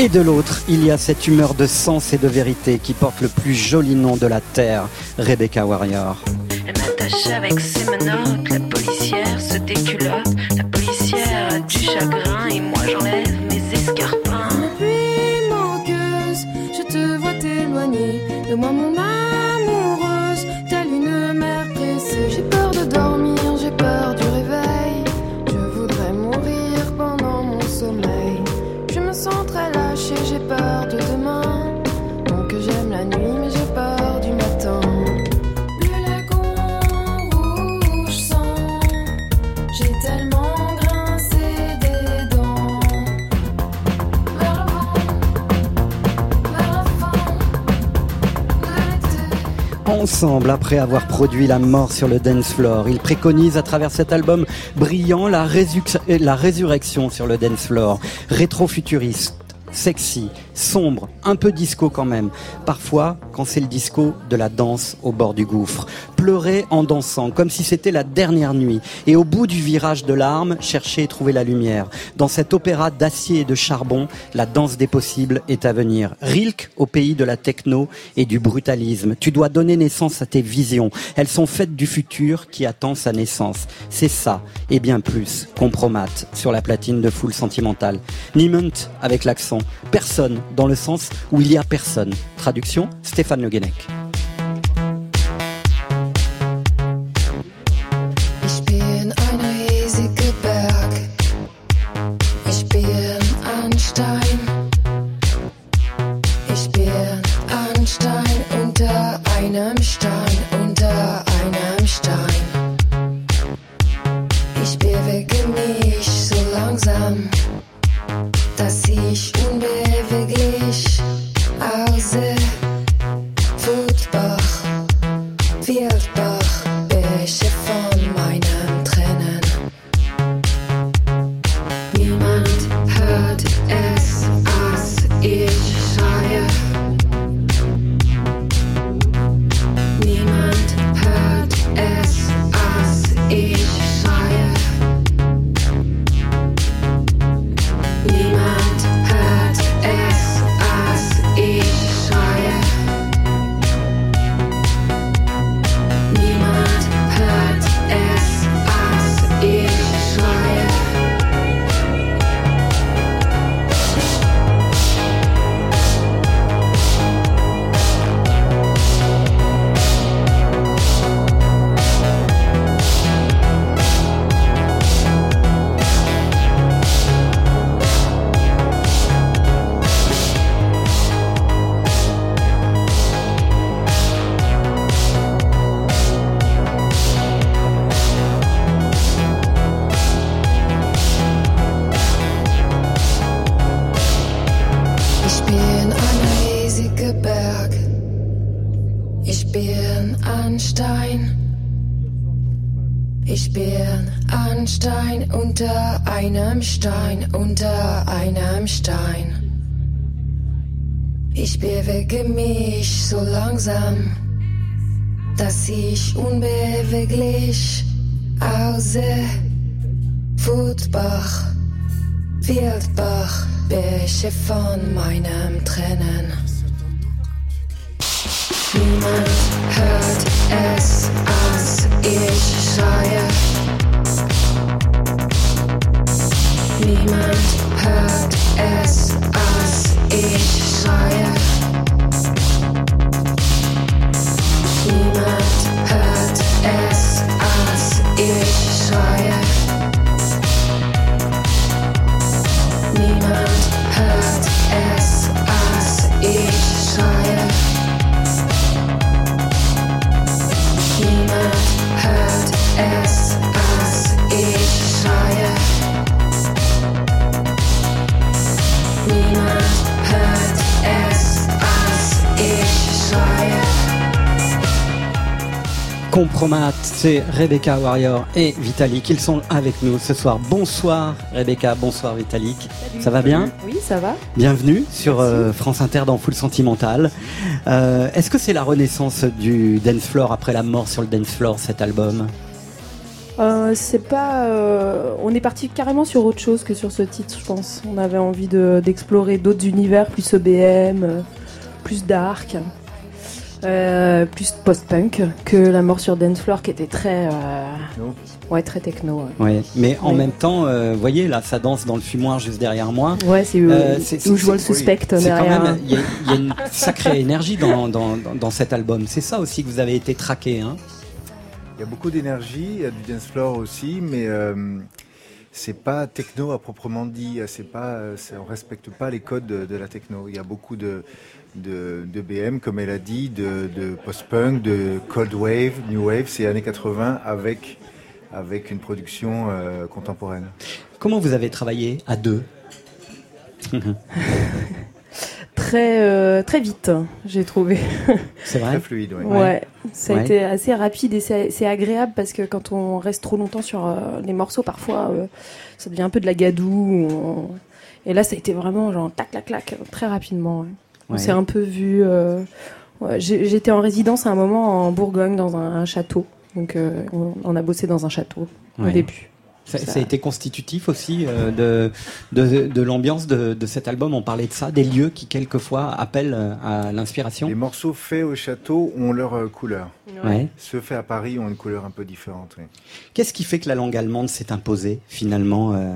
Et de l'autre, il y a cette humeur de sens et de vérité qui porte le plus joli nom de la terre, Rebecca Warrior. Elle m'attache avec ses menottes, la policière se déculotte, Ensemble, après avoir produit La mort sur le dance floor, ils préconisent à travers cet album brillant la, résu- la résurrection sur le dance floor, rétro-futuriste, sexy, sombre, un peu disco quand même. Parfois, quand c'est le disco, de la danse au bord du gouffre. Pleurer en dansant, comme si c'était la dernière nuit. Et au bout du virage de l'arme, chercher et trouver la lumière. Dans cet opéra d'acier et de charbon, la danse des possibles est à venir. Rilke au pays de la techno et du brutalisme. Tu dois donner naissance à tes visions. Elles sont faites du futur qui attend sa naissance. C'est ça, et bien plus, compromate sur la platine de foule sentimentale. Niemand avec l'accent. Personne dans le sens où il y a personne. Traduction, Stéphane Le Guenec. bin ein Stein. Ich bin ein Stein unter einem Stein, unter einem Stein. Ich bewege mich so langsam, dass ich unbeweglich aussehe. Wutbach, Wildbach, Bäche von meinem Tränen. Niemand hört es, als ich schreie. Niemand hört es, ich schreie. Niemand hört es, ich schreie. Compromat, c'est Rebecca Warrior et Vitalik. Ils sont avec nous ce soir. Bonsoir Rebecca, bonsoir Vitalik. Ça va bien Oui, ça va. Bienvenue sur euh, France Inter dans Full Sentimental. Euh, Est-ce que c'est la renaissance du dance floor après la mort sur le dance floor cet album? Euh, c'est pas. euh, on est parti carrément sur autre chose que sur ce titre, je pense. On avait envie de- d'explorer d'autres univers, plus EBM, euh, plus dark, euh, plus post-punk que la mort sur Dance Floor qui était très. euh, ouais, très techno. ouais. Ouais, mais en Ouais. même temps, euh, vous voyez, là, ça danse dans le fumoir juste derrière moi. Ouais, c'est euh, où je vois le suspect C'est quand derrière. même, il y, a- il y a une sacrée énergie dans, dans, dans- dans cet album. C'est ça aussi que vous avez été traqué, hein Il y a beaucoup d'énergie, il y a du dance floor aussi, mais euh, c'est pas techno à proprement dit. C'est pas, on respecte pas les codes de, de la techno. Il y a beaucoup de, de, de BM, comme elle a dit, de, de post-punk, de cold wave, new wave. C'est années 80 avec avec une production euh, contemporaine. Comment vous avez travaillé à deux [LAUGHS] Très, euh, très vite, j'ai trouvé. C'est vrai Très fluide, ouais. Ouais, ça a Ouais. été assez rapide et c'est c'est agréable parce que quand on reste trop longtemps sur euh, les morceaux, parfois euh, ça devient un peu de la gadoue. on- Et là, ça a été vraiment genre tac, tac, tac, très rapidement. ouais. On Ouais. s'est un peu vu. euh, J'étais en résidence à un moment en Bourgogne dans un, un château. Donc euh, on, on a bossé dans un château au début. Ça, a été constitutif aussi euh, de, de, de l'ambiance de, de cet album. On parlait de ça, des lieux qui quelquefois appellent à l'inspiration. Les morceaux faits au château ont leur couleur. Ouais. Ceux faits à Paris ont une couleur un peu différente. oui. Qu'est-ce qui fait que la langue allemande s'est imposée finalement euh,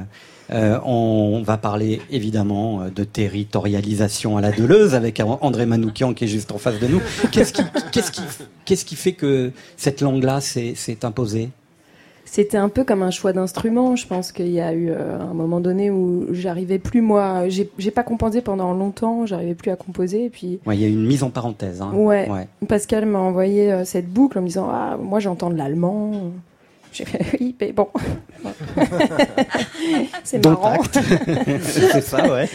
euh, on va parler évidemment euh, de territorialisation à la Deleuze avec André Manoukian qui est juste en face de nous. Qu'est-ce qui, qu'est-ce qui, qu'est-ce qui fait que cette langue-là s'est, s'est imposée? C'était un peu comme un choix d'instrument. Je pense qu'il y a eu euh, un moment donné où j'arrivais plus, moi, j'ai j'ai pas composé pendant longtemps, j'arrivais plus à composer. Et puis, Ouais, Il y a eu une mise en parenthèse. hein. ouais, Pascal m'a envoyé euh, cette boucle en me disant Ah, moi j'entends de l'allemand. J'ai fait Oui, mais bon. [LAUGHS] C'est marrant. [LAUGHS] C'est ça, ouais.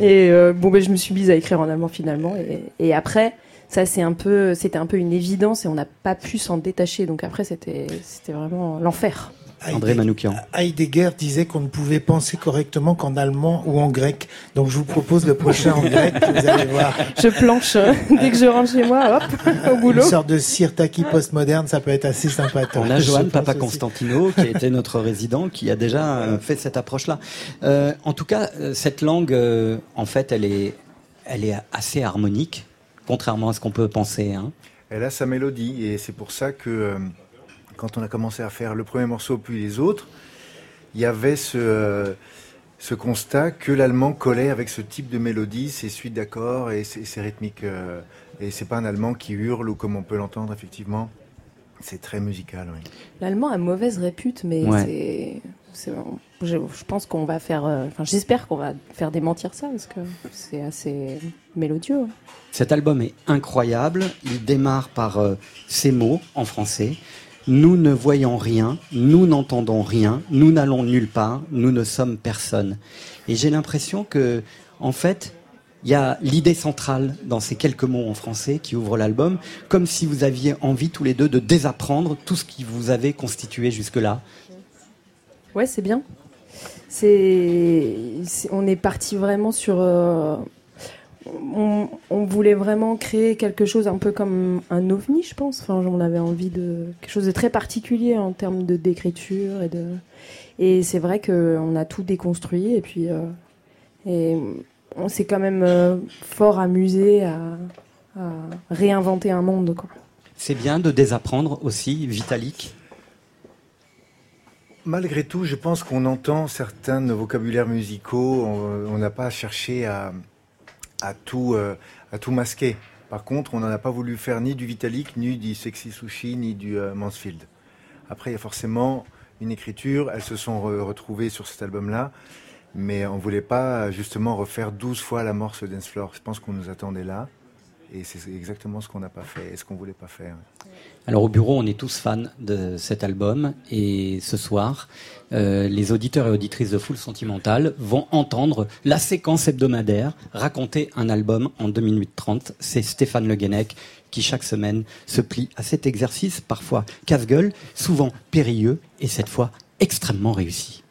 Et euh, bon, ben, je me suis mise à écrire en allemand finalement. Et, et après, ça c'est un peu, c'était un peu une évidence et on n'a pas pu s'en détacher. Donc après, c'était, c'était vraiment l'enfer. André Manoukian. Heidegger disait qu'on ne pouvait penser correctement qu'en allemand ou en grec. Donc je vous propose le prochain en grec, vous allez voir. Je planche euh, [LAUGHS] dès que je rentre chez moi, hop, au boulot. Une sorte de sirtaki postmoderne, ça peut être assez sympathique. On a Johan Papa aussi. Constantino, qui a été notre [LAUGHS] résident, qui a déjà euh, fait cette approche-là. Euh, en tout cas, cette langue, euh, en fait, elle est, elle est assez harmonique, contrairement à ce qu'on peut penser. Hein. Elle a sa mélodie et c'est pour ça que euh, quand on a commencé à faire le premier morceau puis les autres, il y avait ce, euh, ce constat que l'allemand collait avec ce type de mélodie, ces suites d'accords et ces, ces rythmiques. euh, et c'est pas un allemand qui hurle ou comme on peut l'entendre effectivement. C'est très musical, oui. L'allemand a mauvaise répute, mais Ouais. c'est, c'est- je, je pense qu'on va faire, euh, enfin, j'espère qu'on va faire démentir ça parce que c'est assez mélodieux. ouais. Cet album est incroyable. Il démarre par euh, ces mots en français. Nous ne voyons rien, nous n'entendons rien, nous n'allons nulle part, nous ne sommes personne. Et j'ai l'impression que, en fait, Il y a l'idée centrale dans ces quelques mots en français qui ouvrent l'album, comme si vous aviez envie tous les deux de désapprendre tout ce qui vous avait constitué jusque-là. Ouais, c'est bien. On est parti vraiment sur. euh, on, on voulait vraiment créer quelque chose un peu comme un ovni, je pense. Enfin, on avait envie de quelque chose de très particulier en termes de d'écriture et de. Et c'est vrai que on a tout déconstruit et puis euh, et on s'est quand même euh, fort amusé à, à réinventer un monde. C'est bien de désapprendre aussi, Vitalik? Malgré tout, je pense qu'on entend certains de nos vocabulaires musicaux. On on n'a pas cherché à, à, tout, euh, à tout masquer. Par contre, on n'en a pas voulu faire ni du Vitalik, ni du Sexy Sushi, ni du euh, Mansfield. Après, il y a forcément une écriture. Elles se sont re- retrouvées sur cet album-là. Mais on voulait pas justement refaire 12 fois la morse Dance Floor. Je pense qu'on nous attendait là. Et c'est exactement ce qu'on n'a pas fait et ce qu'on voulait pas faire. Alors au bureau, on est tous fans de cet album et ce soir, euh, les auditeurs et auditrices de Full Sentimental vont entendre la séquence hebdomadaire raconter un album en 2 minutes 30. C'est Stéphane Le Guenec qui chaque semaine se plie à cet exercice, parfois casse-gueule, souvent périlleux et cette fois extrêmement réussi.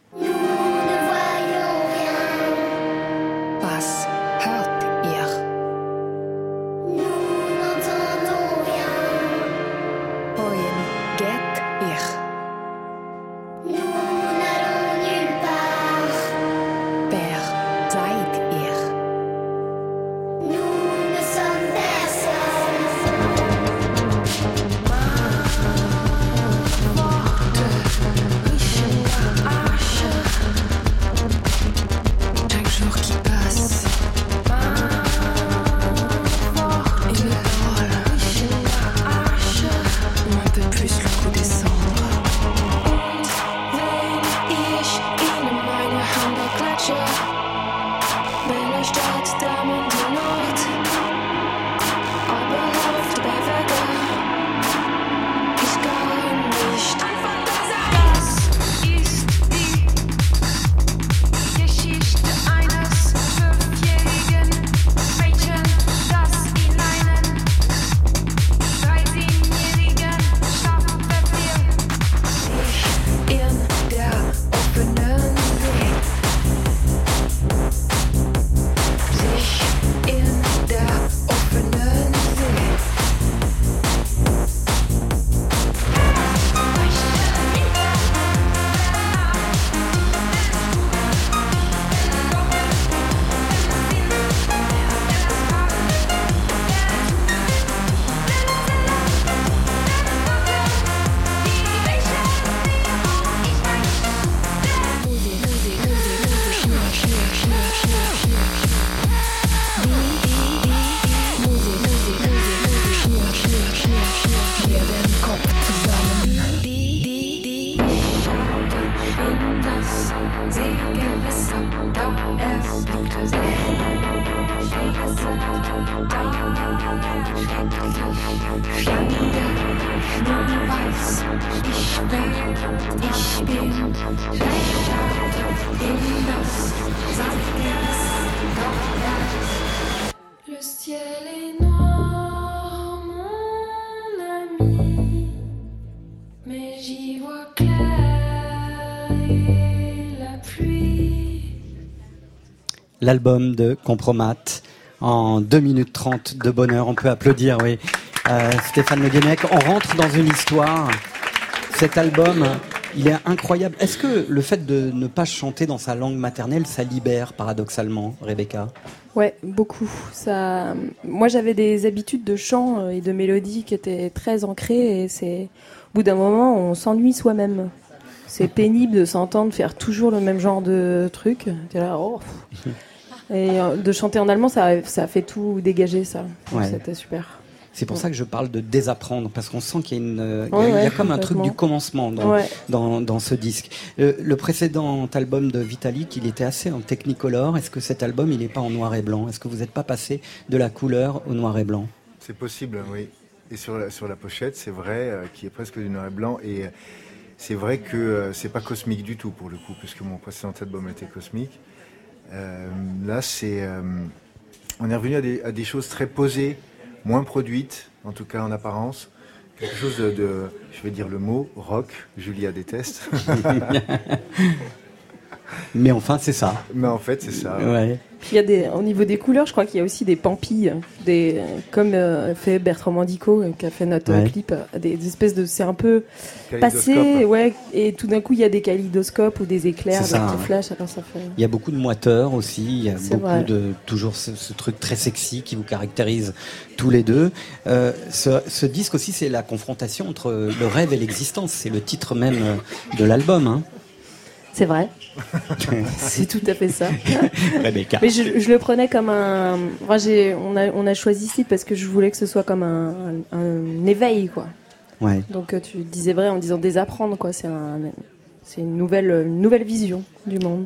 L'album de Compromat en 2 minutes 30 de bonheur. On peut applaudir, oui. Euh, Stéphane Le Guenec, on rentre dans une histoire. Cet album, il est incroyable. Est-ce que le fait de ne pas chanter dans sa langue maternelle, ça libère paradoxalement, Rebecca? Ouais, beaucoup. Ça, moi, j'avais des habitudes de chant euh, et de mélodie qui étaient très ancrées et c'est, au bout d'un moment, on s'ennuie soi-même. C'est [LAUGHS] pénible de s'entendre faire toujours le même genre de truc. T'es là, oh. [LAUGHS] Et euh, de chanter en allemand, ça, ça fait tout dégager, ça. Ouais. C'était super. C'est pour ça que je parle de désapprendre, parce qu'on sent qu'il y a, une, euh, il y a- Ouais, il y a ouais, comme un truc du commencement dans, Ouais. dans, dans ce disque. Euh, le précédent album de Vitalik, il était assez en technicolor. Est-ce que cet album, il n'est pas en noir et blanc? Est-ce que vous n'êtes pas passé de la couleur au noir et blanc? C'est possible, oui. Et sur la, sur la pochette, c'est vrai, euh, qui est presque du noir et blanc. Et euh, c'est vrai que euh, c'est pas cosmique du tout pour le coup, puisque mon précédent album était cosmique. Euh, là, c'est euh, on est revenu à des, à des choses très posées, moins produites, en tout cas en apparence. Quelque chose de, de- je vais dire le mot, rock, Julia déteste. [LAUGHS] Mais enfin, c'est ça. Mais en fait, c'est ça. Ouais. Puis il y a des, au niveau des couleurs, je crois qu'il y a aussi des pampilles, des, comme euh, fait Bertrand Mandico, euh, qui a fait notre euh, Ouais. clip, euh, des, des espèces de, c'est un peu passé, ouais, et tout d'un coup il y a des kaléidoscopes ou des éclairs, des ça, petits hein. flashs, alors ça fait. Il y a beaucoup de moiteurs aussi, il y a beaucoup vrai. de toujours ce, ce truc très sexy qui vous caractérise tous les deux. Euh, ce, ce disque aussi, c'est la confrontation entre le rêve et l'existence. C'est le titre même euh, de l'album. Hein. C'est vrai. [LAUGHS] c'est tout à fait ça. [LAUGHS] Rebecca. Mais je, je le prenais comme un. Moi, j'ai, on a, on a choisi titre parce que je voulais que ce soit comme un, un- un éveil, quoi. Ouais. Donc euh, tu disais vrai en disant désapprendre, quoi. C'est un, c'est une nouvelle, une nouvelle vision du monde.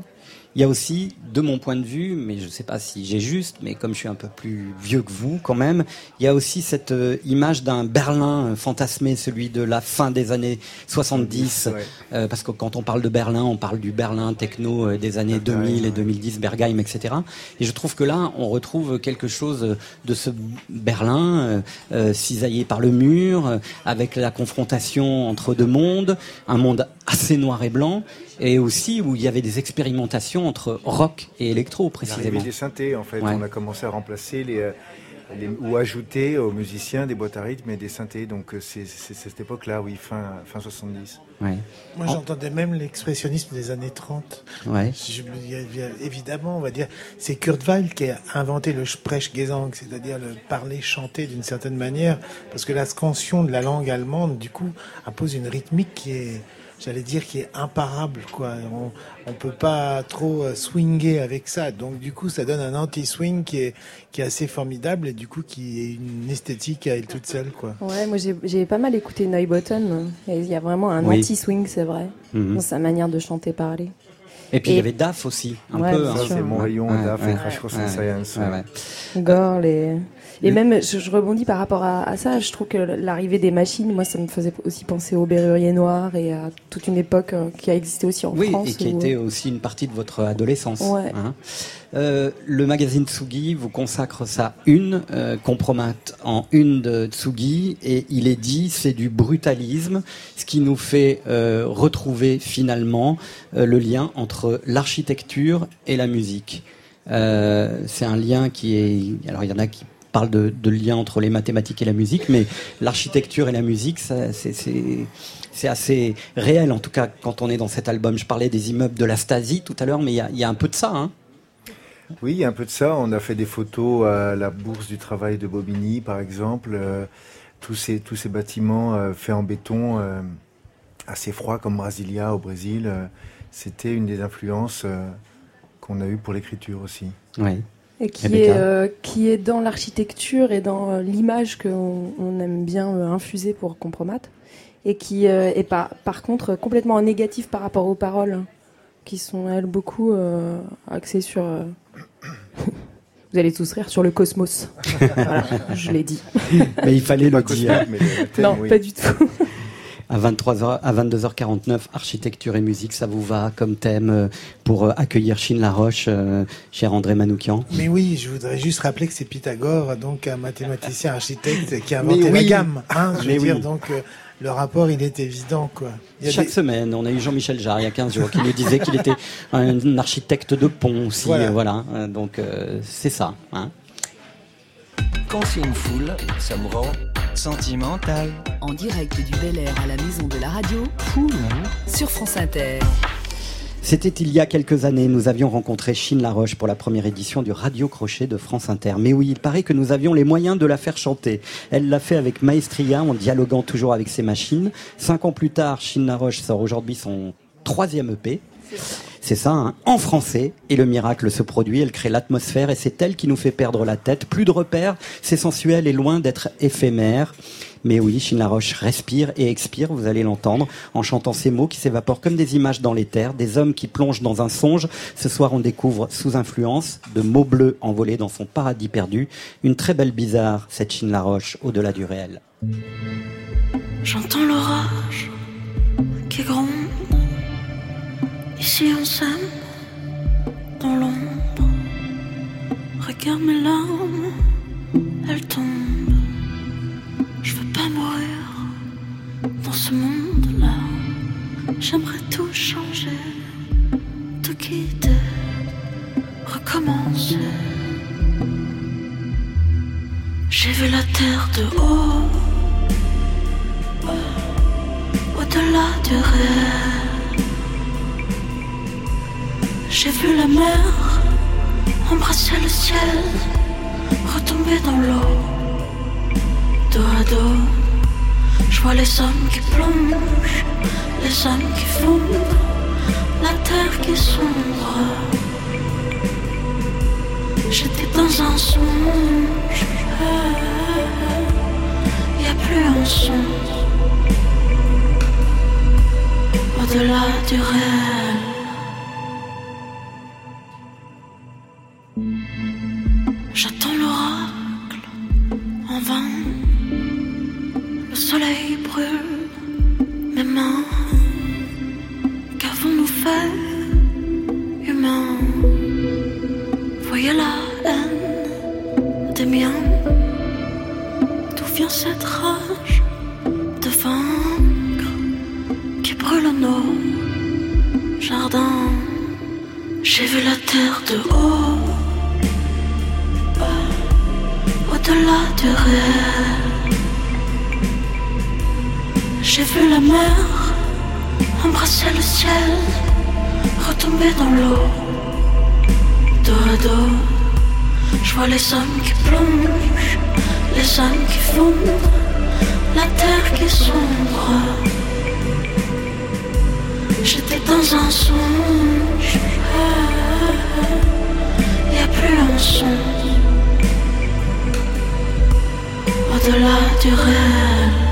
Il y a aussi, de mon point de vue, mais je ne sais pas si j'ai juste, mais comme je suis un peu plus vieux que vous quand même, il y a aussi cette euh, image d'un Berlin euh, fantasmé, celui de la fin des années 70. Ouais. Euh, parce que quand on parle de Berlin, on parle du Berlin techno euh, des années 2000 et 2010, Bergheim, etc. Et je trouve que là, on retrouve quelque chose de ce Berlin cisaillé par le mur, avec la confrontation entre deux mondes, un monde assez noir et blanc, et aussi où il y avait des expérimentations entre rock et électro, précisément. L'arrivée des synthés, en fait. Ouais. On a commencé à remplacer les, euh, les- ou ajouter aux musiciens des boîtes à rythme et des synthés. Donc euh, c'est cette époque-là, oui, fin, fin 70. Ouais. Moi, j'entendais même l'expressionnisme des années 30. Ouais. Je évidemment, on va dire, c'est Kurt Weill qui a inventé le Sprechgesang, c'est-à-dire le parler, chanter d'une certaine manière, parce que la scansion de la langue allemande, du coup, impose une rythmique qui est, j'allais dire, qui est imparable, quoi. On, on peut pas trop euh, swinger avec ça, donc du coup, ça donne un anti-swing qui est, qui est assez formidable et du coup, qui est une esthétique à elle toute seule, quoi. Ouais, moi j'ai, j'ai pas mal écouté Neubotten. et Il y a vraiment un Oui. anti-swing, c'est vrai, Mhm. dans sa manière de chanter, parler. Et puis il y Et- avait DAF aussi, un Ouais, peu. hein. C'est mon Ouais, rayon, ouais, DAF et ouais, Crash Course Science. ouais, ouais. Et... Même, je, je rebondis par rapport à, à ça, je trouve que l'arrivée des machines, moi, ça me faisait aussi penser au Berrurier Noir et à toute une époque euh, qui a existé aussi en Oui, France. et qui où- était aussi une partie de votre adolescence. Ouais. hein. Euh, le magazine Tsugi vous consacre sa une, euh, compromat en une de Tsugi, et il est dit c'est du brutalisme, ce qui nous fait euh, retrouver finalement euh, le lien entre l'architecture et la musique. Euh, c'est un lien qui est. Alors il y en a qui parlent de, de lien entre les mathématiques et la musique, mais l'architecture et la musique, c'est, assez réel, en tout cas, quand on est dans cet album. Je parlais des immeubles de la Stasi tout à l'heure, mais il y a, il y a un peu de ça. Hein Oui, il y a un peu de ça. On a fait des photos à la Bourse du Travail de Bobigny, par exemple. Euh, tous, ces, tous ces bâtiments euh, faits en béton, euh, assez froids comme Brasilia au Brésil, c'était une des influences qu'on a eues pour l'écriture aussi. Oui. Et qui est, euh, qui est dans l'architecture et dans euh, l'image qu'on on aime bien euh, infuser pour Compromat. Et qui euh, est par, par contre complètement négatif par rapport aux paroles, hein, qui sont, elles, beaucoup euh, axées sur. euh, [COUGHS] Vous allez tous rire sur le cosmos. [LAUGHS] voilà, je l'ai dit. Mais il fallait Pas le dire. cosmique, mais le thème, non, oui. pas du tout. [LAUGHS] À 23h, à 22h49, architecture et musique, ça vous va comme thème euh, pour euh, accueillir Chine Laroche, euh, cher André Manoukian? Mais oui, je voudrais juste rappeler que c'est Pythagore, donc un mathématicien architecte qui a inventé Mais la oui. gamme. Hein, je Mais veux dire, oui. donc le rapport, il est évident, quoi. Il y a Chaque des- semaine, on a eu Jean-Michel Jarre il y a 15 jours qui nous disait qu'il était [LAUGHS] un architecte de pont aussi. Voilà. voilà. Donc euh, c'est ça. Hein. Quand c'est une foule, ça me rend sentimental. En direct du Bel Air à la maison de la radio, sur France Inter. C'était il y a quelques années, nous avions rencontré Chine Laroche pour la première édition du Radio Crochet de France Inter. Mais oui, il paraît que nous avions les moyens de la faire chanter. Elle l'a fait avec maestria en dialoguant toujours avec ses machines. Cinq ans plus tard, Chine Laroche sort aujourd'hui son troisième EP. C'est ça, hein, en français. Et le miracle se produit, elle crée l'atmosphère et c'est elle qui nous fait perdre la tête. Plus de repères, c'est sensuel et loin d'être éphémère. Mais oui, Chine Laroche respire et expire, vous allez l'entendre, en chantant ces mots qui s'évaporent comme des images dans l'éther, des hommes qui plongent dans un songe. Ce soir, on découvre, sous influence, de mots bleus envolés dans son paradis perdu, une très belle bizarre, cette Chine Laroche, au-delà du réel. J'entends l'orage qui gronde. Ici on s'aime dans l'ombre. Regarde mes larmes, elles tombent. Je veux pas mourir dans ce monde-là. J'aimerais tout changer, tout quitter, recommencer. J'ai vu la terre de haut, au-delà du réel. J'ai vu la mer embrasser le ciel, retomber dans l'eau, dos à dos. Je vois les hommes qui plongent, les hommes qui fondent, la terre qui sombre. J'étais dans un songe, y a plus un son au-delà du réel. J'attends l'oracle en vain. Le soleil brûle mes mains. Qu'avons-nous fait, humains? Voyez la haine des miens. D'où vient cette rage de vaincre qui brûle nos jardins? J'ai vu la terre de haut au-delà du réel. J'ai vu la mer embrasser le ciel, retomber dans l'eau, dos à dos. Je vois les hommes qui plongent, les hommes qui fondent, la terre qui sombre. J'étais dans un songe, y a plus un son au-delà.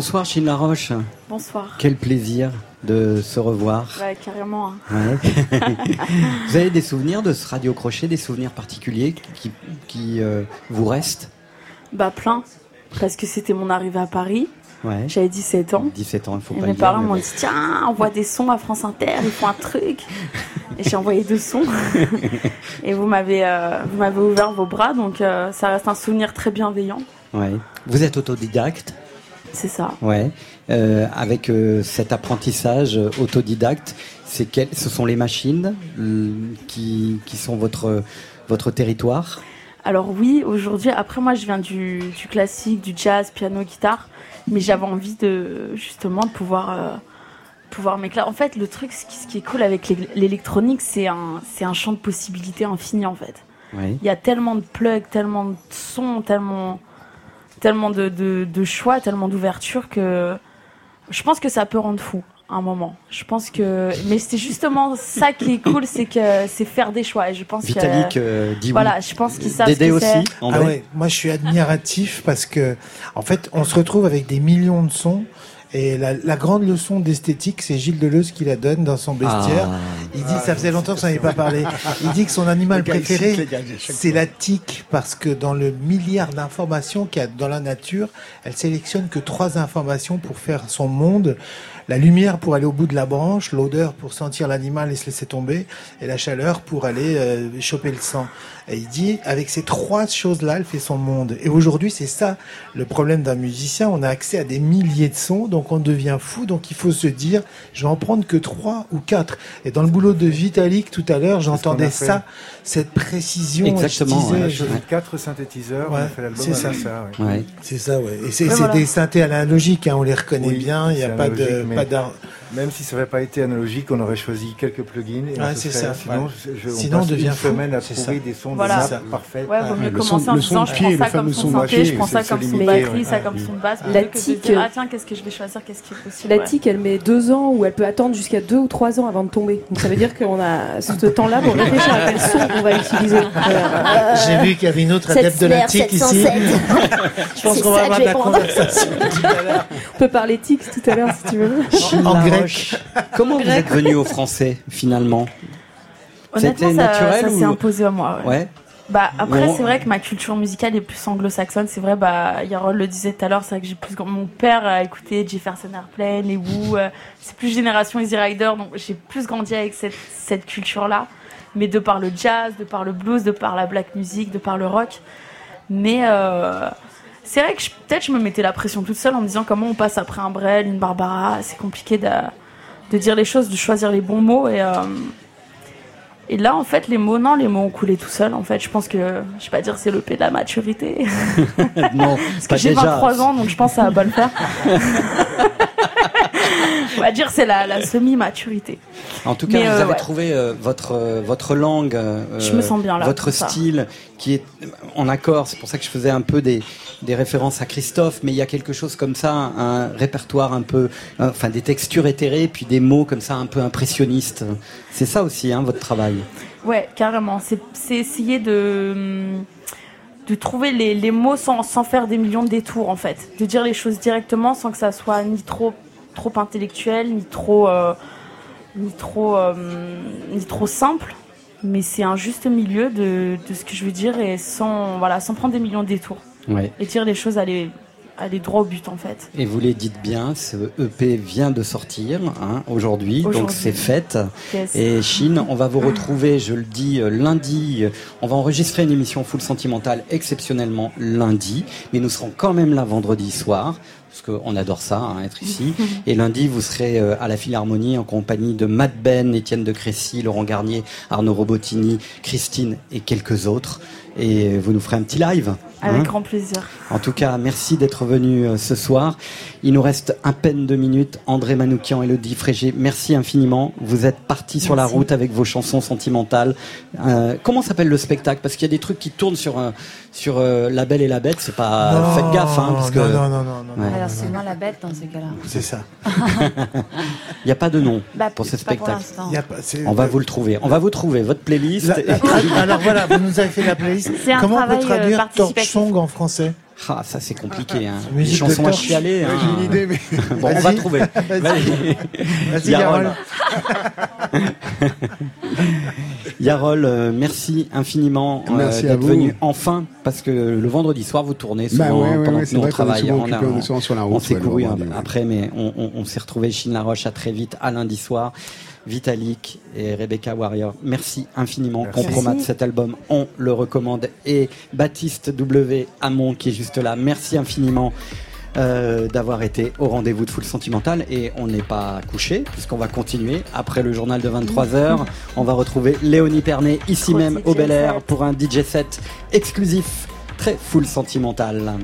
Bonsoir Chine Laroche. Bonsoir. Quel plaisir de se revoir. Ouais, carrément. hein. Ouais. [LAUGHS] vous avez des souvenirs de ce radio crochet, des souvenirs particuliers qui, qui euh, vous restent? Bah plein. Parce que c'était mon arrivée à Paris. Ouais. J'avais 17 ans. 17 ans, il faut Et pas mes le parents m'ont dit tiens, envoie des sons à France Inter, ils font un truc. Et j'ai envoyé deux sons. [LAUGHS] Et vous m'avez euh, vous m'avez ouvert vos bras, donc euh, ça reste un souvenir très bienveillant. Ouais. Vous êtes autodidacte? C'est ça. Ouais. Euh, avec euh, cet apprentissage euh, autodidacte, c'est quel, ce sont les machines qui, qui sont votre, votre territoire? Alors oui, aujourd'hui, après moi je viens du, du classique, du jazz, piano, guitare, mais j'avais envie de justement de pouvoir euh, pouvoir m'éclairer. En fait, le truc, ce qui, ce qui est cool avec l'é- l'électronique, c'est un c'est un champ de possibilités infini en fait. Oui. Il y a tellement de plugs, tellement de sons, tellement tellement de, de, de choix, tellement d'ouverture que je pense que ça peut rendre fou à un moment. Je pense que mais c'est justement ça qui est cool, c'est que c'est faire des choix. Et je pense Vitalik que euh, dit voilà, oui. je pense qu'ils savent Dédé ce que aussi, Ah ouais, moi je suis admiratif parce que en fait on se retrouve avec des millions de sons et la, grande leçon d'esthétique, c'est Gilles Deleuze qui la donne dans son bestiaire. Ah. Il dit, ça faisait longtemps que ça n'avait pas parlé. Il dit que son animal [LAUGHS] préféré, c'est la tique, parce que dans le milliard d'informations qu'il y a dans la nature, elle sélectionne que trois informations pour faire son monde. La lumière pour aller au bout de la branche, l'odeur pour sentir l'animal et se laisser tomber, et la chaleur pour aller euh, choper le sang. Et il dit, avec ces trois choses-là, elle fait son monde. Et aujourd'hui, c'est ça le problème d'un musicien. On a accès à des milliers de sons, donc on devient fou. Donc il faut se dire, je vais en prendre que trois ou quatre. Et dans le boulot de Vitalik tout à l'heure, j'entendais ça, cette précision. Exactement. Je disais, ouais, je... quatre synthétiseurs. C'est ça. ça ouais. C'est ça, ouais. Et c'est des synthés analogiques, hein, on les reconnaît bien. Il n'y a pas de, pas même si ça n'avait pas été analogique, on aurait choisi quelques plugins. Et c'est ça. Sinon, on passe devient une fou. semaine à trouver des sons voilà. de parfaits. Ouais, vaut mieux commencer en disant je prends ça comme son synthé, je prends ça comme son batterie, ça comme son basse. La tique. Elle met deux ans ou elle peut attendre jusqu'à deux ou trois ans avant de tomber. Donc ça veut dire qu'on a ce temps-là pour [LAUGHS] réfléchir à quel son on va utiliser. [LAUGHS] J'ai vu qu'il y avait une autre adepte de la tique ici. [LAUGHS] Je pense qu'on va avoir de la. On peut parler tique tout à l'heure si tu veux. En. Comment vous êtes venu au français finalement? Honnêtement, ça, naturel ça ou... s'est imposé à moi. Bah après c'est vrai que ma culture musicale est plus anglo-saxonne, c'est vrai bah Yarol le disait tout à l'heure, c'est vrai que j'ai plus mon père a écouté Jefferson Airplane, les Who, euh, c'est plus génération Easy Rider donc j'ai plus grandi avec cette, cette culture là mais de par le jazz, de par le blues, de par la black music, de par le rock. Mais euh, c'est vrai que peut-être je me mettais la pression toute seule en me disant comment on passe après un Brel, une Barbara, c'est compliqué de, de, dire les choses, de choisir les bons mots et, euh, et là en fait les mots non les mots ont coulé tout seuls en fait. Je pense que je vais pas dire c'est le P de la maturité. [LAUGHS] Non parce que j'ai 23 ans donc je pense que ça va pas le faire. [LAUGHS] on va dire c'est la, la semi-maturité. En tout cas, vous euh, avez trouvé euh, votre euh, votre langue, euh, votre style qui est en accord. C'est pour ça que je faisais un peu des des références à Christophe, mais il y a quelque chose comme ça, un répertoire un peu, enfin des textures éthérées, puis des mots comme ça un peu impressionnistes. C'est ça aussi, hein, votre travail. Ouais, carrément. C'est essayer de de trouver les, les mots sans, sans, faire des millions de détours en fait, de dire les choses directement sans que ça soit ni trop trop intellectuel, ni trop, euh, ni trop, euh, ni trop simple. Mais c'est un juste milieu de, de, ce que je veux dire et sans, voilà, sans prendre des millions de détours. Et dire les choses à aller droit au but en fait. Et vous les dites bien, ce EP vient de sortir hein, aujourd'hui, donc c'est fête. Et Chine, on va vous retrouver, je le dis, euh, lundi. On va enregistrer une émission full sentimentale exceptionnellement lundi, mais nous serons quand même là vendredi soir parce qu'on adore ça, hein, être ici. Et lundi, vous serez euh, à la Philharmonie en compagnie de Matt Ben, Étienne de Crécy, Laurent Garnier, Arnaud Robotini, Christine et quelques autres et vous nous ferez un petit live. Avec hein. grand plaisir. En tout cas, merci d'être venu euh, ce soir. Il nous reste à peine deux minutes. André Manoukian, et Elodie Frégé, merci infiniment. Vous êtes partis sur la route avec vos chansons sentimentales. Euh, comment s'appelle le spectacle? Parce qu'il y a des trucs qui tournent sur, euh, La Belle et la Bête. C'est pas. Faites gaffe, hein, parce que... Non, non, non. non ouais. Alors, c'est la Bête dans ces cas-là. C'est ça. [LAUGHS] Il n'y a pas de nom bah, pour ce spectacle. Pour y On va vous le trouver. On va vous trouver votre playlist. [LAUGHS] Alors voilà, vous nous avez fait la playlist c'est un Comment travail on peut euh, traduire Torchsong en français ah, ça c'est compliqué. Ah, hein. Les chansons à chialer. J'ai hein. une idée, mais. [LAUGHS] bon, on va trouver. Vas-y, Vas Yarol. Yarol, [LAUGHS] euh, merci infiniment euh, d'être venu enfin, parce que le vendredi soir vous tournez souvent pendant que nous on travaille. On, s'est couru après, mais on, s'est retrouvé Chine Laroche à très vite à lundi soir. Vitalik et Rebecca Warrior. Merci infiniment. Merci. Compromat, cet album, on le recommande. Et Baptiste W. Hamon, qui est juste là, merci infiniment. Euh, d'avoir été au rendez-vous de Full Sentimental et on n'est pas couché puisqu'on va continuer après le journal de 23h. On va retrouver Léonie Pernet ici même au Bel Air pour un DJ set exclusif très Full Sentimental.